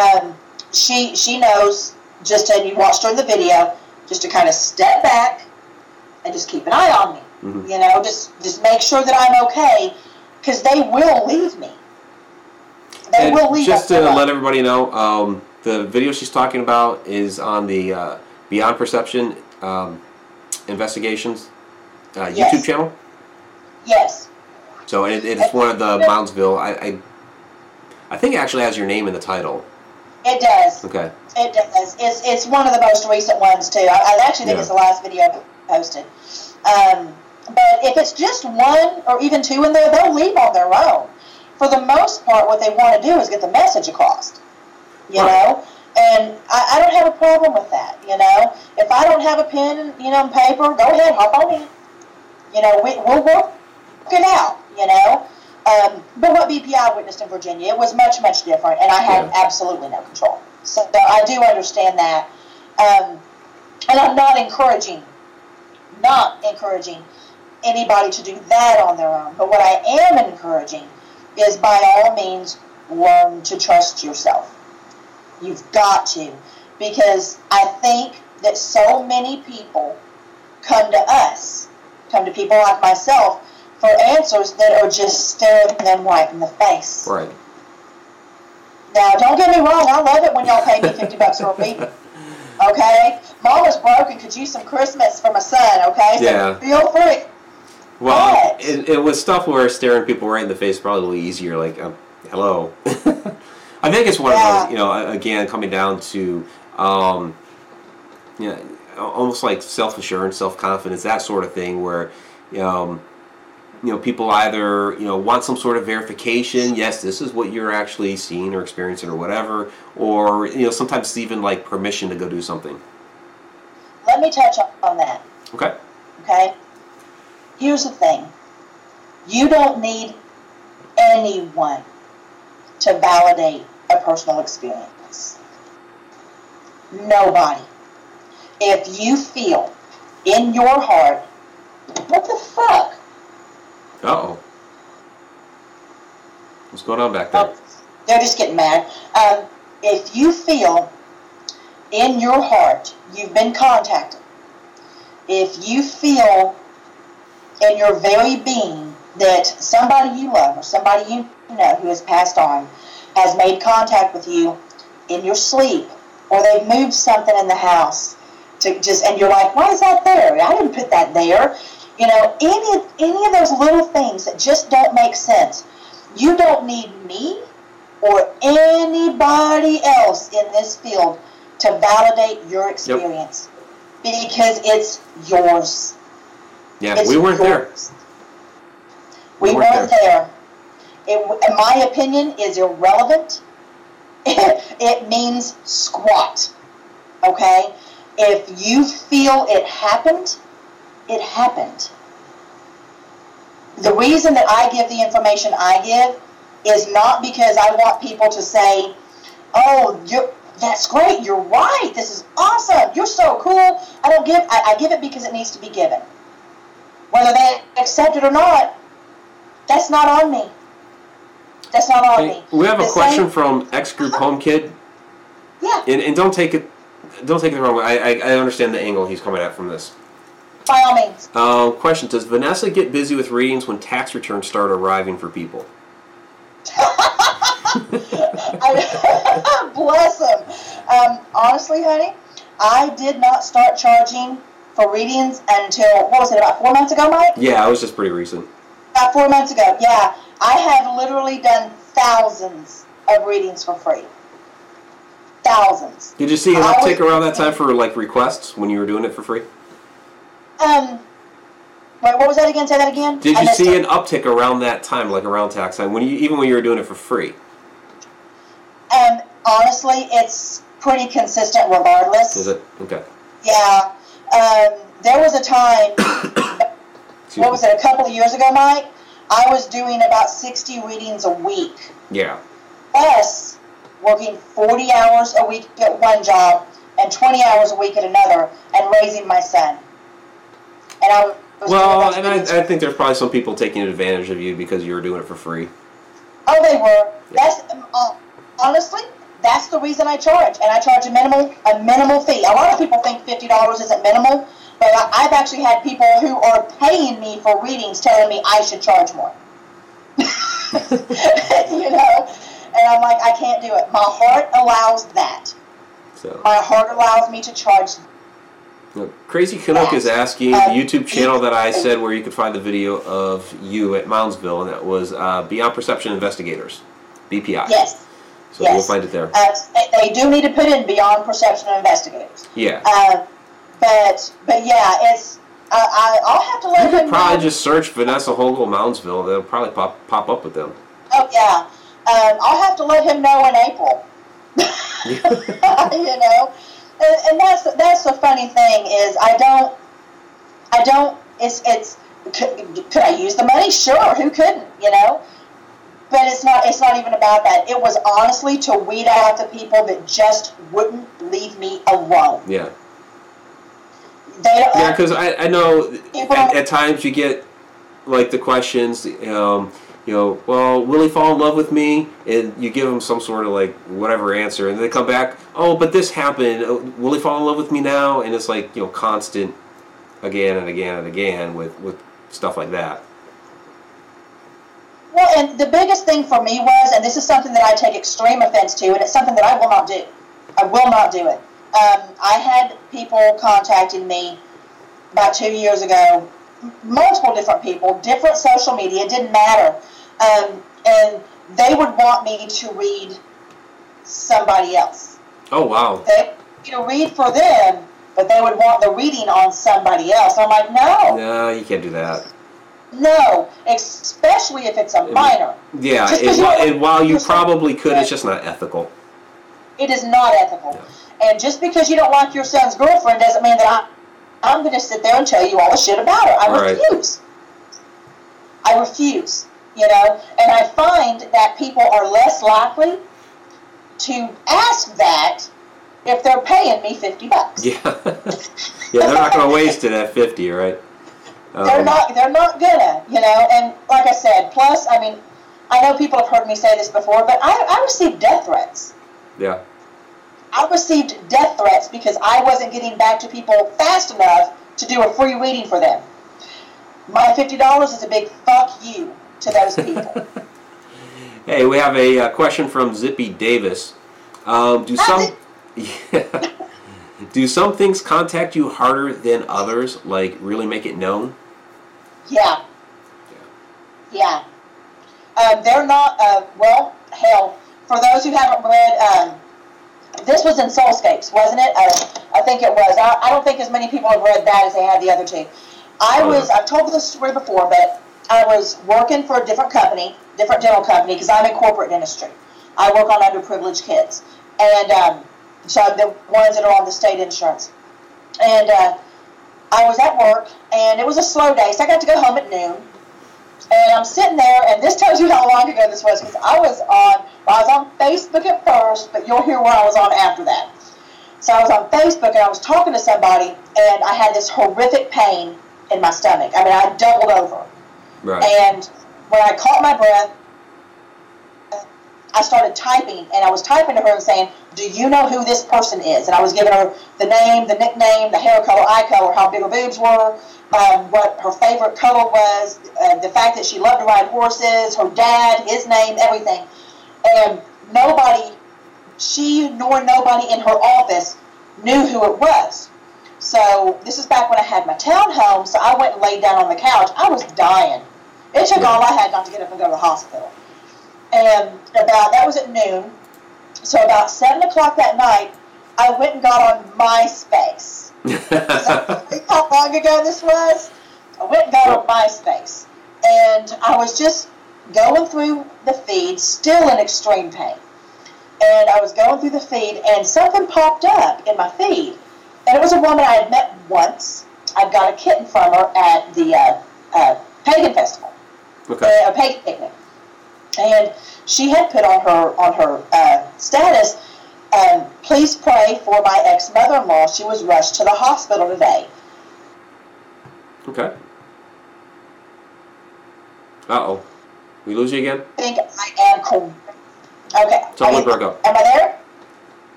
Speaker 3: um, she she knows just and you watched her in the video, just to kind of step back and just keep an eye on me.
Speaker 1: Mhm.
Speaker 3: You know, just just make sure that I'm okay, because they will leave me. They
Speaker 1: And
Speaker 3: will leave
Speaker 1: just to let everybody know, um, the video she's talking about is on the uh, Beyond Perception um, Investigations uh,
Speaker 3: Yes.
Speaker 1: YouTube channel.
Speaker 3: Yes.
Speaker 1: So it, it's one of the Moundsville. I, I I think it actually has your name in the title.
Speaker 3: It does.
Speaker 1: Okay.
Speaker 3: It does. It's, it's one of the most recent ones too. I, I actually think
Speaker 1: Yeah.
Speaker 3: it's the last video I posted. Um, but if it's just one or even two in there, they'll leave on their own. For the most part, what they want to do is get the message across. You
Speaker 1: Right.
Speaker 3: know, and I, I don't have a problem with that. You know, if I don't have a pen, you know, and paper, go ahead, hop on in. You know, we, we'll work it out. You know. Um, but what BPI witnessed in Virginia, it was much, much different, and I had
Speaker 1: Yeah.
Speaker 3: absolutely no control. So I do understand that. Um, and I'm not encouraging, not encouraging anybody to do that on their own. But what I am encouraging is by all means learn to trust yourself. You've got to. Because I think that so many people come to us, come to people like myself, for answers that are just staring them right in the face.
Speaker 1: Right.
Speaker 3: Now, don't get me wrong, I love it when y'all pay me 50 bucks for a week. Okay? Mama's broke and could use some Christmas for my son, okay? So
Speaker 1: Yeah.
Speaker 3: feel free.
Speaker 1: Well,
Speaker 3: But-
Speaker 1: it, it was stuff where staring people right in the face probably easier. Like, um, hello. I think it's one of
Speaker 3: Yeah.
Speaker 1: those, you know, again, coming down to, um, you know, almost like self assurance, self confidence, that sort of thing, where, um, you know, people either you know want some sort of verification. Yes, this is what you're actually seeing or experiencing or whatever, or you know, sometimes it's even like permission to go do something.
Speaker 3: Let me touch on that,
Speaker 1: Okay.
Speaker 3: okay? Here's the thing you don't need anyone to validate a personal experience. Nobody. If you feel in your heart, what the fuck?
Speaker 1: Uh oh. What's going on back there?
Speaker 3: Oh, they're just getting mad. Um, if you feel in your heart you've been contacted, if you feel in your very being that somebody you love or somebody you know who has passed on has made contact with you in your sleep, or they've moved something in the house to just, and you're like, why is that there? I didn't put that there. You know, any any of those little things that just don't make sense. You don't need me or anybody else in this field to validate your experience because it's yours.
Speaker 1: Yeah,
Speaker 3: It's
Speaker 1: we weren't there.
Speaker 3: We,
Speaker 1: We weren't
Speaker 3: weren't there. It, in my opinion, is irrelevant. it means squat. Okay? If you feel it happened, it happened. The reason that I give the information I give is not because I want people to say, "Oh, you're that's great. You're right. This is awesome. You're so cool." I don't give. I, I give it because it needs to be given. Whether they accept it or not, that's not on me. That's not on
Speaker 1: Hey,
Speaker 3: me.
Speaker 1: we have a
Speaker 3: The
Speaker 1: question
Speaker 3: same-
Speaker 1: from X Group uh-huh. Home Kid,
Speaker 3: Yeah,
Speaker 1: and, and don't take it don't take it the wrong way. I, I, I understand the angle he's coming at from this.
Speaker 3: By all means.
Speaker 1: Uh, question: Does Vanessa get busy with readings when tax returns start arriving for people?
Speaker 3: I, bless him. Um, honestly, honey, I did not start charging for readings until what was it? About four months ago, Mike.
Speaker 1: Yeah, it was just pretty recent.
Speaker 3: About four months ago. Yeah, I have literally done thousands of readings for free. Thousands.
Speaker 1: Did you see an uptick around that time for like requests when you were doing it for free?
Speaker 3: Um. Wait, what was that again? Say that again.
Speaker 1: Did
Speaker 3: I
Speaker 1: you see
Speaker 3: it.
Speaker 1: an uptick around that time, like around tax time, when you even when you were doing it for free?
Speaker 3: Um. Honestly, it's pretty consistent regardless.
Speaker 1: Is it okay?
Speaker 3: Yeah. Um. There was a time. What was it? A couple of years ago, Mike. I was doing about sixty readings a week.
Speaker 1: Yeah.
Speaker 3: plus working 40 hours a week at one job and 20 hours a week at another and raising my son. And I was
Speaker 1: Well, and I, I think there's probably some people taking advantage of you because you were doing it for free.
Speaker 3: Oh, they were. That's um, uh, honestly, that's the reason I charge, and I charge a minimal a minimal fee. A lot of people think fifty dollars isn't minimal, but I've actually had people who are paying me for readings telling me I should charge more. you know, and I'm like, I can't do it. My heart allows that.
Speaker 1: So,
Speaker 3: My heart allows me to charge.
Speaker 1: Know, Crazy Canuck is asking the YouTube channel that I said where you could find the video of you at Moundsville, and that was uh, Beyond Perception Investigators, BPI.
Speaker 3: Yes,
Speaker 1: So we'll find it there.
Speaker 3: uh, they- do need to put in beyond perception investigators.
Speaker 1: Yeah.
Speaker 3: Uh, but but yeah, it's I, I I'll have to let
Speaker 1: You could probably
Speaker 3: know.
Speaker 1: just search Vanessa Hogle Moundsville. They'll probably pop pop up with them.
Speaker 3: Oh yeah, um, I'll have to let him know in April. you know, and, and that's that's the funny thing is I don't I don't it's it's could, could I use the money? Sure, who couldn't? You know. But it's not. It's not even about that. It was honestly to weed out the people that just wouldn't leave me alone.
Speaker 1: Yeah.
Speaker 3: They.
Speaker 1: Yeah, because I, I know at, at times you get like the questions, um, you know, well, will he fall in love with me? And you give him some sort of like whatever answer, and they come back, oh, but this happened. Oh, Will he fall in love with me now? And it's like you know, constant, again and again and again with with stuff like that.
Speaker 3: Well, and the biggest thing for me was, and this is something that I take extreme offense to, and it's something that I will not do. I will not do it. Um, I had people contacting me about two years ago, multiple different people, different social media, it didn't matter. Um, and they would want me to read somebody else.
Speaker 1: Oh wow.
Speaker 3: They you know read for them, but they would want the reading on somebody else. I'm like, no,
Speaker 1: No, you can't do that.
Speaker 3: no, especially if it's a minor.
Speaker 1: Yeah,
Speaker 3: Just
Speaker 1: and,
Speaker 3: 'cause you
Speaker 1: whi- and while you probably could, it's just not ethical.
Speaker 3: It is not ethical. And just because you don't like your son's girlfriend doesn't mean that I, I'm going to sit there and tell you all the shit about her. I
Speaker 1: Right.
Speaker 3: refuse. I refuse. You know, and I find that people are less likely to ask that if they're paying me fifty bucks.
Speaker 1: Yeah, yeah, they're not going to waste it at fifty, right?
Speaker 3: They're
Speaker 1: Um,
Speaker 3: not. They're not gonna. You know. And like I said, plus, I mean, I know people have heard me say this before, but I, I received death threats.
Speaker 1: Yeah.
Speaker 3: I received death threats because I wasn't getting back to people fast enough to do a free reading for them. My fifty dollars is a big fuck you to those people.
Speaker 1: Hey, we have a uh, question from Zippy Davis. Um, do some yeah. do some things contact you harder than others? Like really make it known?
Speaker 3: yeah, yeah. Um, they're not. Uh, well, hell, for those who haven't read, um, this was in Soulscapes, wasn't it? Uh, I think it was. I, I don't think as many people have read that as they had the other two. I
Speaker 1: Oh,
Speaker 3: was. I've told this story before, but I was working for a different company, different dental company, because I'm in corporate dentistry. I work on underprivileged kids, and um, so the ones that are on the state insurance. And uh, I was at work, and it was a slow day, so I got to go home at noon. And I'm sitting there, and this tells you how long ago this was because I was on I was on Facebook at first, but you'll hear where I was on after that. So I was on Facebook and I was talking to somebody, and I had this horrific pain in my stomach. I mean, I doubled over.
Speaker 1: Right.
Speaker 3: And when I caught my breath, I started typing, and I was typing to her and saying, "Do you know who this person is?" And I was giving her the name, the nickname, the hair color, eye color, how big her boobs were, um, what her favorite color was, uh, the fact that she loved to ride horses, her dad, his name, everything. And nobody, she nor nobody in her office knew who it was. So this is back when I had my townhome. So I went and laid down on the couch. I was dying. It took all I had not to get up and go to the hospital. And about that was at noon. So about seven o'clock that night, I went and got on MySpace. How long ago this was? I went and got on MySpace, and I was just going through the feed, still in extreme pain. And I was going through the feed, and something popped up in my feed, and it was a woman I had met once. I'd got a kitten from her at the uh, uh, pagan festival,
Speaker 1: okay.
Speaker 3: a pagan picnic, and she had put on her on her uh, status. Um, please pray for my ex mother-in-law. She was rushed to the hospital today.
Speaker 1: Okay. Uh oh. We lose you again?
Speaker 3: I think I am correct. Okay.
Speaker 1: Totally broke up.
Speaker 3: Am I there?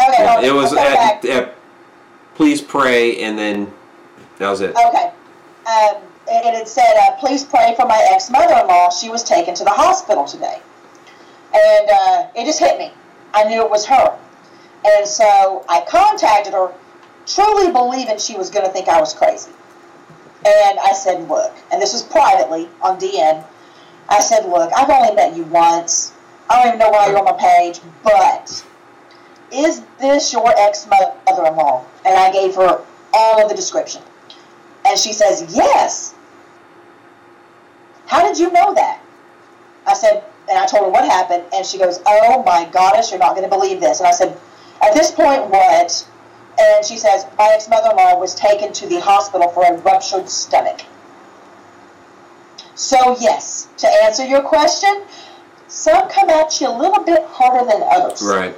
Speaker 3: Okay.
Speaker 1: Yeah,
Speaker 3: hold-
Speaker 1: it was at, at please pray and then that was it.
Speaker 3: Okay. Um, it, it said, uh, please pray for my ex mother in law. She was taken to the hospital today. And uh, it just hit me. I knew it was her. And so I contacted her, truly believing she was going to think I was crazy. And I said, look, and this was privately on DM. I said, look, I've only met you once. I don't even know why you're on my page, but is this your ex mother in law? And I gave her all of the description. And she says, Yes. How did you know that? I said, and I told her what happened, and she goes, Oh my goddess, you're not going to believe this. And I said, At this point, what? And she says, My ex mother in law was taken to the hospital for a ruptured stomach. So, yes, to answer your question, some come at you a little bit harder than others.
Speaker 1: Right.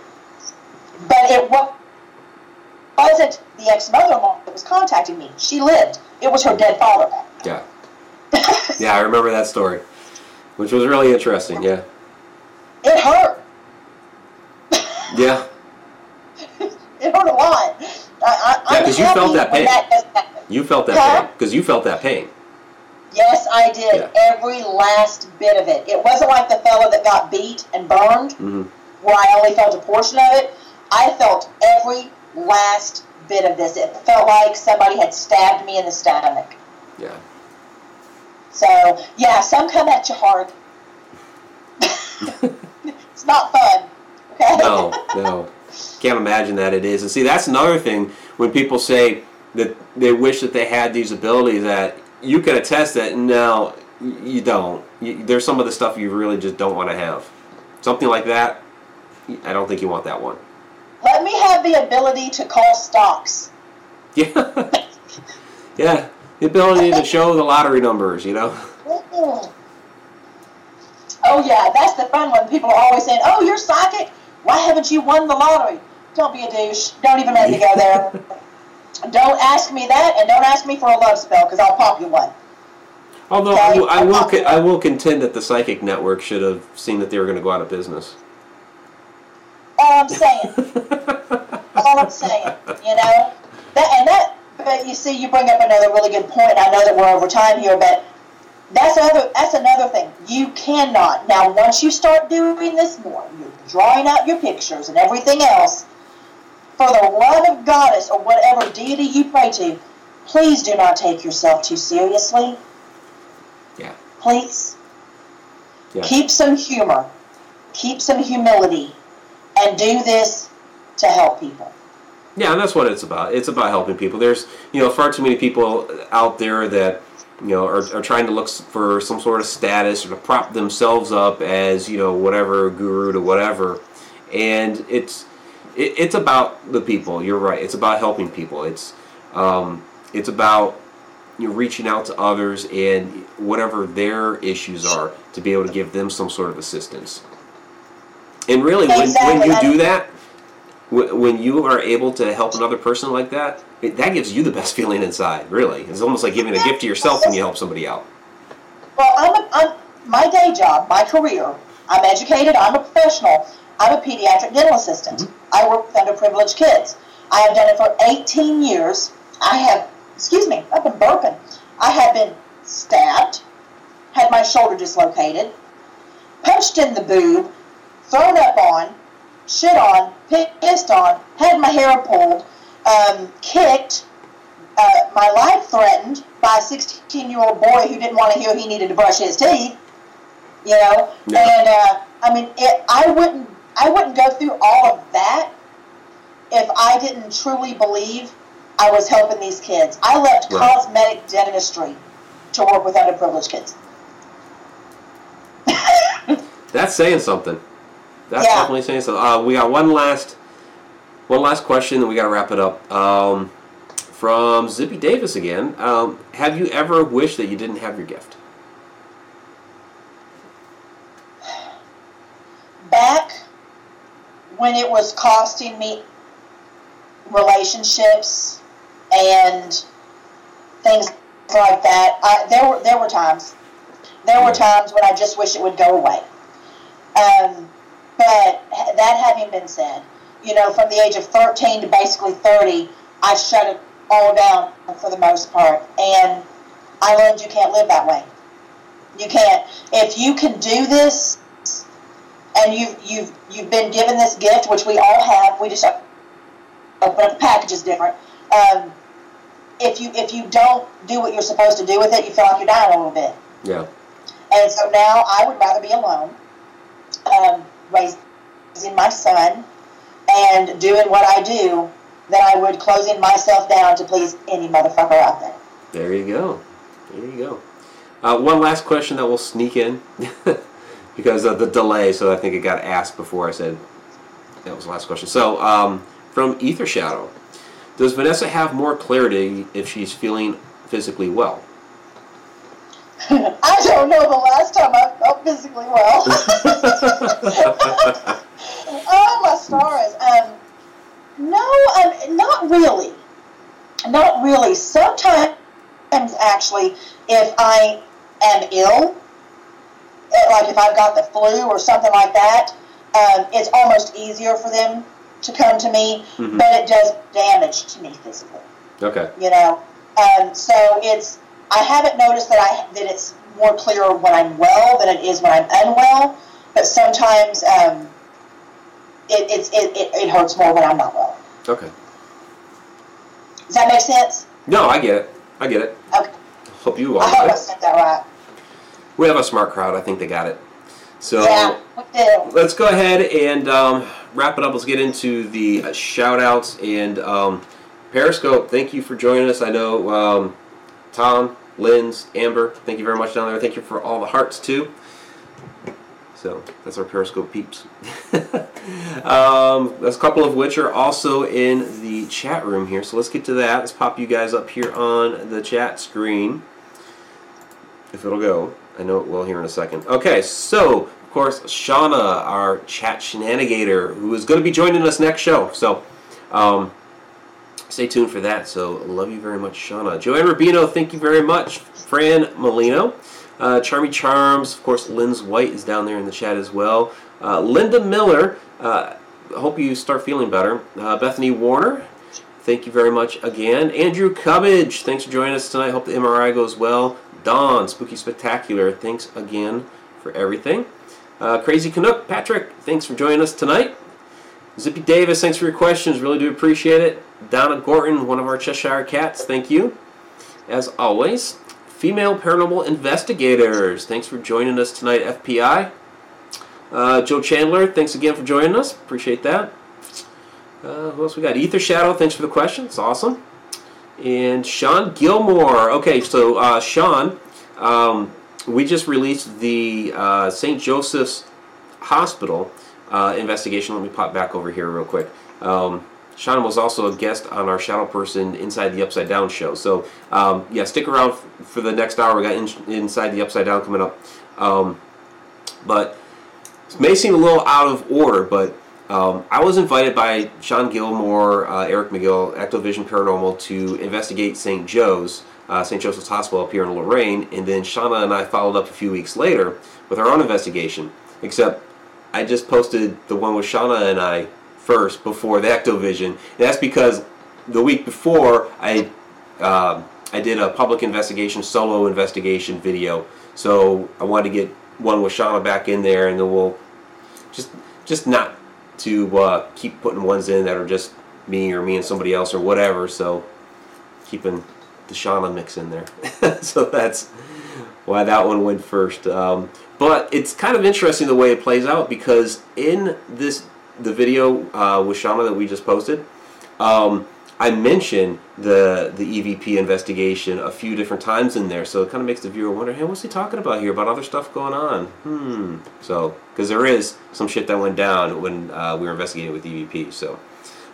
Speaker 3: But it wasn't the ex mother in law that was contacting me. She lived. It was her dead father.
Speaker 1: Yeah. Yeah, I remember that story. Which was really interesting, yeah.
Speaker 3: It hurt.
Speaker 1: Yeah.
Speaker 3: It hurt a lot. I, I,
Speaker 1: Yeah,
Speaker 3: I'm
Speaker 1: 'cause you felt that pain.
Speaker 3: that.
Speaker 1: You felt that
Speaker 3: Huh?
Speaker 1: pain. Because you felt that pain.
Speaker 3: Yes, I did.
Speaker 1: Yeah.
Speaker 3: Every last bit of it. It wasn't like the fella that got beat and burned,
Speaker 1: hmm
Speaker 3: where I only felt a portion of it. I felt every last bit of this. It felt like somebody had stabbed me in the stomach.
Speaker 1: Yeah.
Speaker 3: So, yeah, some come at you hard. it's not fun. Okay?
Speaker 1: No, no. Can't imagine that it is. And see, that's another thing when people say that they wish that they had these abilities that you can attest that no, you don't. You, there's some of the stuff you really just don't want to have. Something like that, I don't think you want that one.
Speaker 3: Let me have the ability to call stocks.
Speaker 1: Yeah. yeah. The ability to show the lottery numbers, you know?
Speaker 3: Mm-hmm. Oh yeah, that's the fun one. People are always saying, "Oh, you're psychic. Why haven't you won the lottery?" Don't be a douche. Don't even let me go there. don't ask me that, and don't ask me for a love spell because I'll pop you one.
Speaker 1: Although I will, I will, I will contend that the Psychic Network should have seen that they were going to go out of business.
Speaker 3: All I'm saying. all I'm saying. You know that, and that. But you see, you bring up another really good point. I know that we're over time here, but that's other That's another thing. You cannot now. Once you start doing this more, you're drawing out your pictures and everything else. For the love of goddess or whatever deity you pray to, please do not take yourself too seriously.
Speaker 1: Yeah.
Speaker 3: Please
Speaker 1: Yeah.
Speaker 3: keep some humor, keep some humility, and do this to help people.
Speaker 1: Yeah, and that's what it's about. It's about helping people. There's, you know, far too many people out there that, you know, are, are trying to look for some sort of status or to prop themselves up as, you know, whatever guru to whatever. And it's it, it's about the people. You're right. It's about helping people. It's um, it's about you know, reaching out to others and whatever their issues are to be able to give them some sort of assistance. And really, when, when you do that, when you are able to help another person like that, it, that gives you the best feeling inside. Really, it's almost like giving a gift to yourself when you help somebody out.
Speaker 3: Well, I'm, a, I'm my day job, my career. I'm educated. I'm a professional. I'm a pediatric dental assistant. Mm-hmm. I work with underprivileged kids. I have done it for 18 years. I have, excuse me, I've been burping. I have been stabbed, had my shoulder dislocated, punched in the boob, thrown up on, shit on, pissed on, had my hair pulled, um, kicked, uh, my life threatened by a 16 year old boy who didn't want to hear he needed to brush his teeth. You know,
Speaker 1: Yeah.
Speaker 3: and uh, I mean, it, I wouldn't, I wouldn't go through all of that if I didn't truly believe I was helping these kids. I left
Speaker 1: Right.
Speaker 3: cosmetic dentistry to work with underprivileged kids.
Speaker 1: That's saying something. That's
Speaker 3: Yeah.
Speaker 1: definitely saying something. Uh, we got one last, one last question, and we got to wrap it up. Um, from Zippy Davis again. Um, have you ever wished that you didn't have your gift?
Speaker 3: back when it was costing me relationships and things like that, I, there were there were times. There were times when I just wish it would go away. Um, but that having been said, you know, from the age of 13 to basically 30, I shut it all down for the most part, and I learned you can't live that way. You can't. If you can do this, and you've you've you've been given this gift, which we all have. We just open up the package is different. Um, if you if you don't do what you're supposed to do with it, you feel like you're dying a little bit.
Speaker 1: Yeah.
Speaker 3: And so now I would rather be alone, um, raising my son, and doing what I do, than I would closing myself down to please any motherfucker out there.
Speaker 1: There you go. There you go. Uh, one last question that will sneak in because of the delay, so I think it got asked before I said that was the last question. So, um, from Ether Shadow, does Vanessa have more clarity if she's feeling physically well?
Speaker 3: I don't know the last time I felt physically well. oh my stars. Um, no, um, not really. Not really. Sometimes, actually, if I am ill, eh, like if I've got the flu or something like that, um, it's almost easier for them to come to me,
Speaker 1: Mhm.
Speaker 3: but it does damage to me physically
Speaker 1: Okay.
Speaker 3: you know. Um, so it's I haven't noticed that I that it's more clear when I'm well than it is when I'm unwell. But sometimes um, it, it, it, it hurts more when I'm not well.
Speaker 1: Okay.
Speaker 3: Does that make sense?
Speaker 1: No, I get it. I get it.
Speaker 3: Okay.
Speaker 1: Hope you
Speaker 3: I hope I
Speaker 1: all.
Speaker 3: said that right.
Speaker 1: We have a smart crowd. I think they got it. So.
Speaker 3: Yeah, we do.
Speaker 1: let's go ahead and um, wrap it up. Let's get into the uh, shout outs and um, Periscope. Thank you for joining us. I know um, Tom, Linz, Amber, thank you very much down there. Thank you for all the hearts too. So that's our Periscope peeps. um, there's a couple of which are also in the chat room here. So let's get to that. Let's pop you guys up here on the chat screen. If it'll go. I know it will here in a second. Okay, so of course Shauna, our chat shenanigator, who is going to be joining us next show. So um, stay tuned for that. So love you very much, Shauna. Joanne Rubino, thank you very much. Fran Molino, uh, Charmy Charms, of course. Lynn's White is down there in the chat as well. Uh, Linda Miller, uh, hope you start feeling better. Uh, Bethany Warner, thank you very much again. Andrew Cubbage, thanks for joining us tonight. Hope the MRI goes well. Dawn, Spooky Spectacular, thanks again for everything. Uh, Crazy Canuck, Patrick, thanks for joining us tonight. Zippy Davis, thanks for your questions. Really do appreciate it. Donna Gorton, one of our Cheshire cats, thank you. As always, female paranormal investigators, thanks for joining us tonight, FPI. Uh, Joe Chandler, thanks again for joining us. Appreciate that. Uh, who else we got? Ether Shadow, thanks for the question. It's awesome. And Sean Gilmore. Okay, so uh, Sean, um, we just released the uh, St. Joseph's Hospital uh, investigation. Let me pop back over here real quick. Um, Shauna was also a guest on our Shadow Person Inside the Upside Down show. So um, yeah, stick around for the next hour. We got in, Inside the Upside Down coming up. Um, but it may seem a little out of order, but um, I was invited by Sean Gilmore, uh, Eric McGill, Actovision Paranormal to investigate St. Joe's, uh, St. Joseph's Hospital up here in Lorain, and then Shauna and I followed up a few weeks later with our own investigation. Except I just posted the one with Shauna and I first before the Actovision. And that's because the week before I um, I did a public investigation solo investigation video. So I wanted to get one with Shauna back in there, and then we'll just just not to uh, keep putting ones in that are just me or me and somebody else or whatever. So keeping the Shauna mix in there. so that's why that one went first. Um, but it's kind of interesting the way it plays out because in this the video uh, with Shauna that we just posted, um, I mentioned the the EVP investigation a few different times in there, so it kind of makes the viewer wonder, hey, what's he talking about here? About other stuff going on? Hmm. So because there is some shit that went down when uh, we were investigating with EVP. So,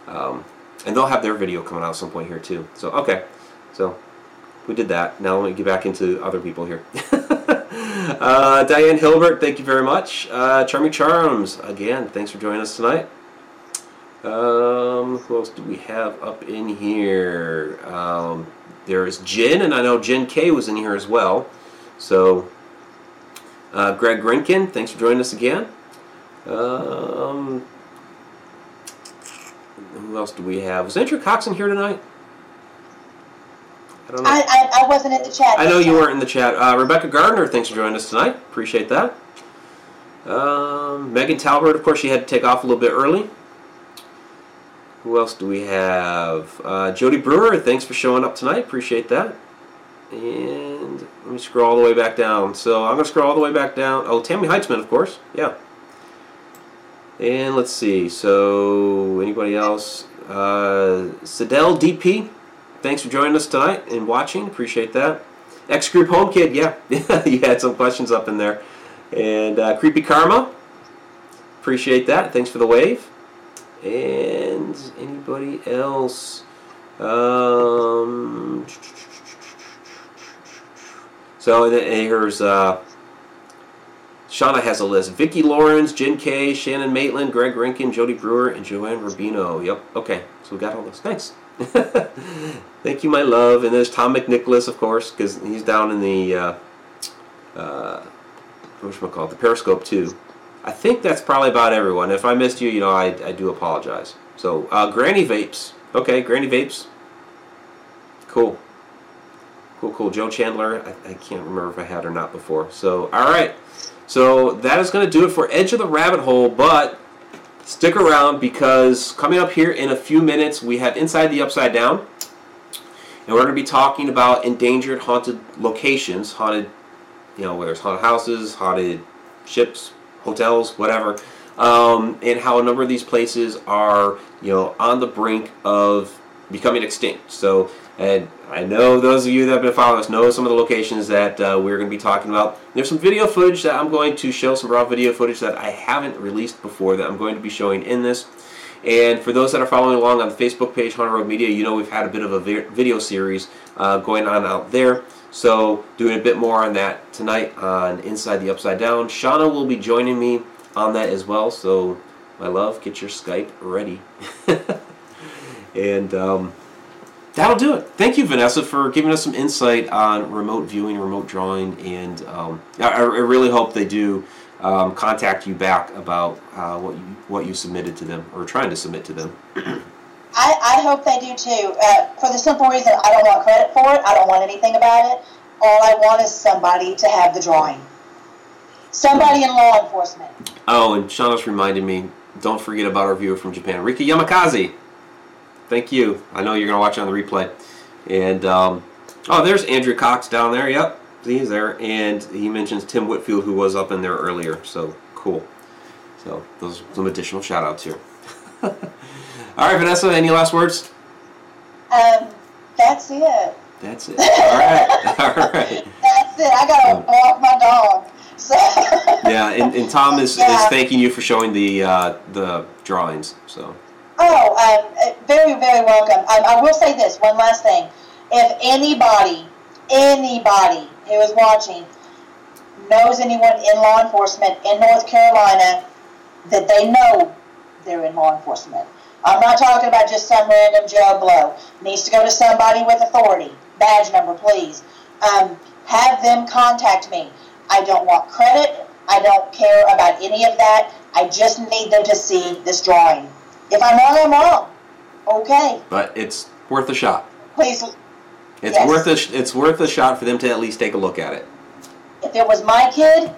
Speaker 1: um, and they'll have their video coming out at some point here too. So okay, so we did that. Now let me get back into other people here. uh, Diane Hilbert, thank you very much. Uh, Charming Charms, again, thanks for joining us tonight. Um, who else do we have up in here? Um, there's Jen, and I know Jen K was in here as well. So, uh, Greg Grinkin, thanks for joining us again. Um, who else do we have? Was Andrew Cox in here tonight? I don't know.
Speaker 3: I, I, I wasn't in the chat.
Speaker 1: I know you weren't in the chat. Uh, Rebecca Gardner, thanks for joining us tonight. Appreciate that. Um, Megan Talbert, of course, she had to take off a little bit early. Who else do we have? Uh, Jody Brewer, thanks for showing up tonight. Appreciate that. And let me scroll all the way back down. So I'm going to scroll all the way back down. Oh, Tammy Heitzman, of course. Yeah. And let's see. So anybody else? Uh, Sidel DP, thanks for joining us tonight and watching. Appreciate that. X Group Home Kid, yeah, you had some questions up in there. And uh, Creepy Karma, appreciate that. Thanks for the wave. And anybody else? Um, so here's uh, Shauna has a list. Vicki Lawrence, Jen Kay, Shannon Maitland, Greg Rinkin, Jody Brewer, and Joanne Rubino. Yep. Okay. So we got all those. Thanks. Thank you, my love. And there's Tom McNicholas, of course, because he's down in the uh, uh, what call it, the Periscope too. I think that's probably about everyone. If I missed you, you know, I, I do apologize. So, uh, Granny Vapes. Okay, Granny Vapes. Cool. Cool, cool. Joe Chandler. I, I can't remember if I had or not before. So, all right. So that is going to do it for Edge of the Rabbit Hole, but stick around because coming up here in a few minutes, we have Inside the Upside Down. And we're going to be talking about endangered haunted locations, haunted, you know, whether it's haunted houses, haunted ships, hotels, whatever, um, and how a number of these places are, you know, on the brink of becoming extinct. So, and I know those of you that have been following us know some of the locations that uh, we're going to be talking about. There's some video footage that I'm going to show, some raw video footage that I haven't released before that I'm going to be showing in this. And for those that are following along on the Facebook page, Haunted Road Media, you know we've had a bit of a video series uh, going on out there. So doing a bit more on that tonight on Inside the Upside Down. Shauna will be joining me on that as well. So my love, get your Skype ready. and um, that'll do it. Thank you, Vanessa, for giving us some insight on remote viewing, remote drawing, and um, I, I really hope they do um, contact you back about uh, what you what you submitted to them or trying to submit to them.
Speaker 3: I, I hope they do too. Uh, for the simple reason, I don't want credit for it. I don't want anything about it. All I want is somebody to have the drawing. Somebody in law enforcement.
Speaker 1: Oh, and Shauna's reminded me. Don't forget about our viewer from Japan, Rika Yamakaze. Thank you. I know you're gonna watch it on the replay. And um, oh, there's Andrew Cox down there. Yep, he's there. And he mentions Tim Whitfield, who was up in there earlier. So cool. So those are some additional shout outs here. All right, Vanessa. Any last words?
Speaker 3: Um, that's it.
Speaker 1: That's it. All right. All right.
Speaker 3: That's it. I gotta walk my dog. So
Speaker 1: Yeah, and, and Tom is, is
Speaker 3: Yeah.
Speaker 1: thanking you for showing the uh, the drawings. So
Speaker 3: Oh, um, uh, very, very welcome. I, I will say this one last thing. If anybody, anybody who is watching knows anyone in law enforcement in North Carolina that they know they're in law enforcement, I'm not talking about just some random Joe Blow. Needs to go to somebody with authority. Badge number, please. Um, have them contact me. I don't want credit. I don't care about any of that. I just need them to see this drawing. If I'm wrong, I'm wrong. Okay.
Speaker 1: But it's worth a shot.
Speaker 3: Please,
Speaker 1: It's
Speaker 3: Yes.
Speaker 1: worth a it's worth a shot for them to at least take a look at it.
Speaker 3: if it was my kid,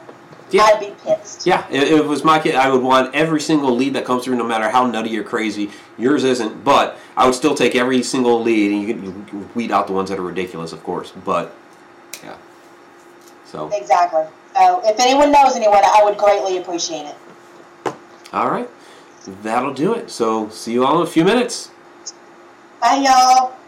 Speaker 1: Yeah.
Speaker 3: I'd be pissed.
Speaker 1: Yeah, if it was my kid, I would want every single lead that comes through, no matter how nutty or crazy. Yours isn't, but I would still take every single lead, and you can weed out the ones that are ridiculous, of course. But yeah, so
Speaker 3: Exactly. So if anyone knows anyone, I would greatly appreciate it.
Speaker 1: all right, that'll do it. So see you all in a few minutes.
Speaker 3: Bye, y'all.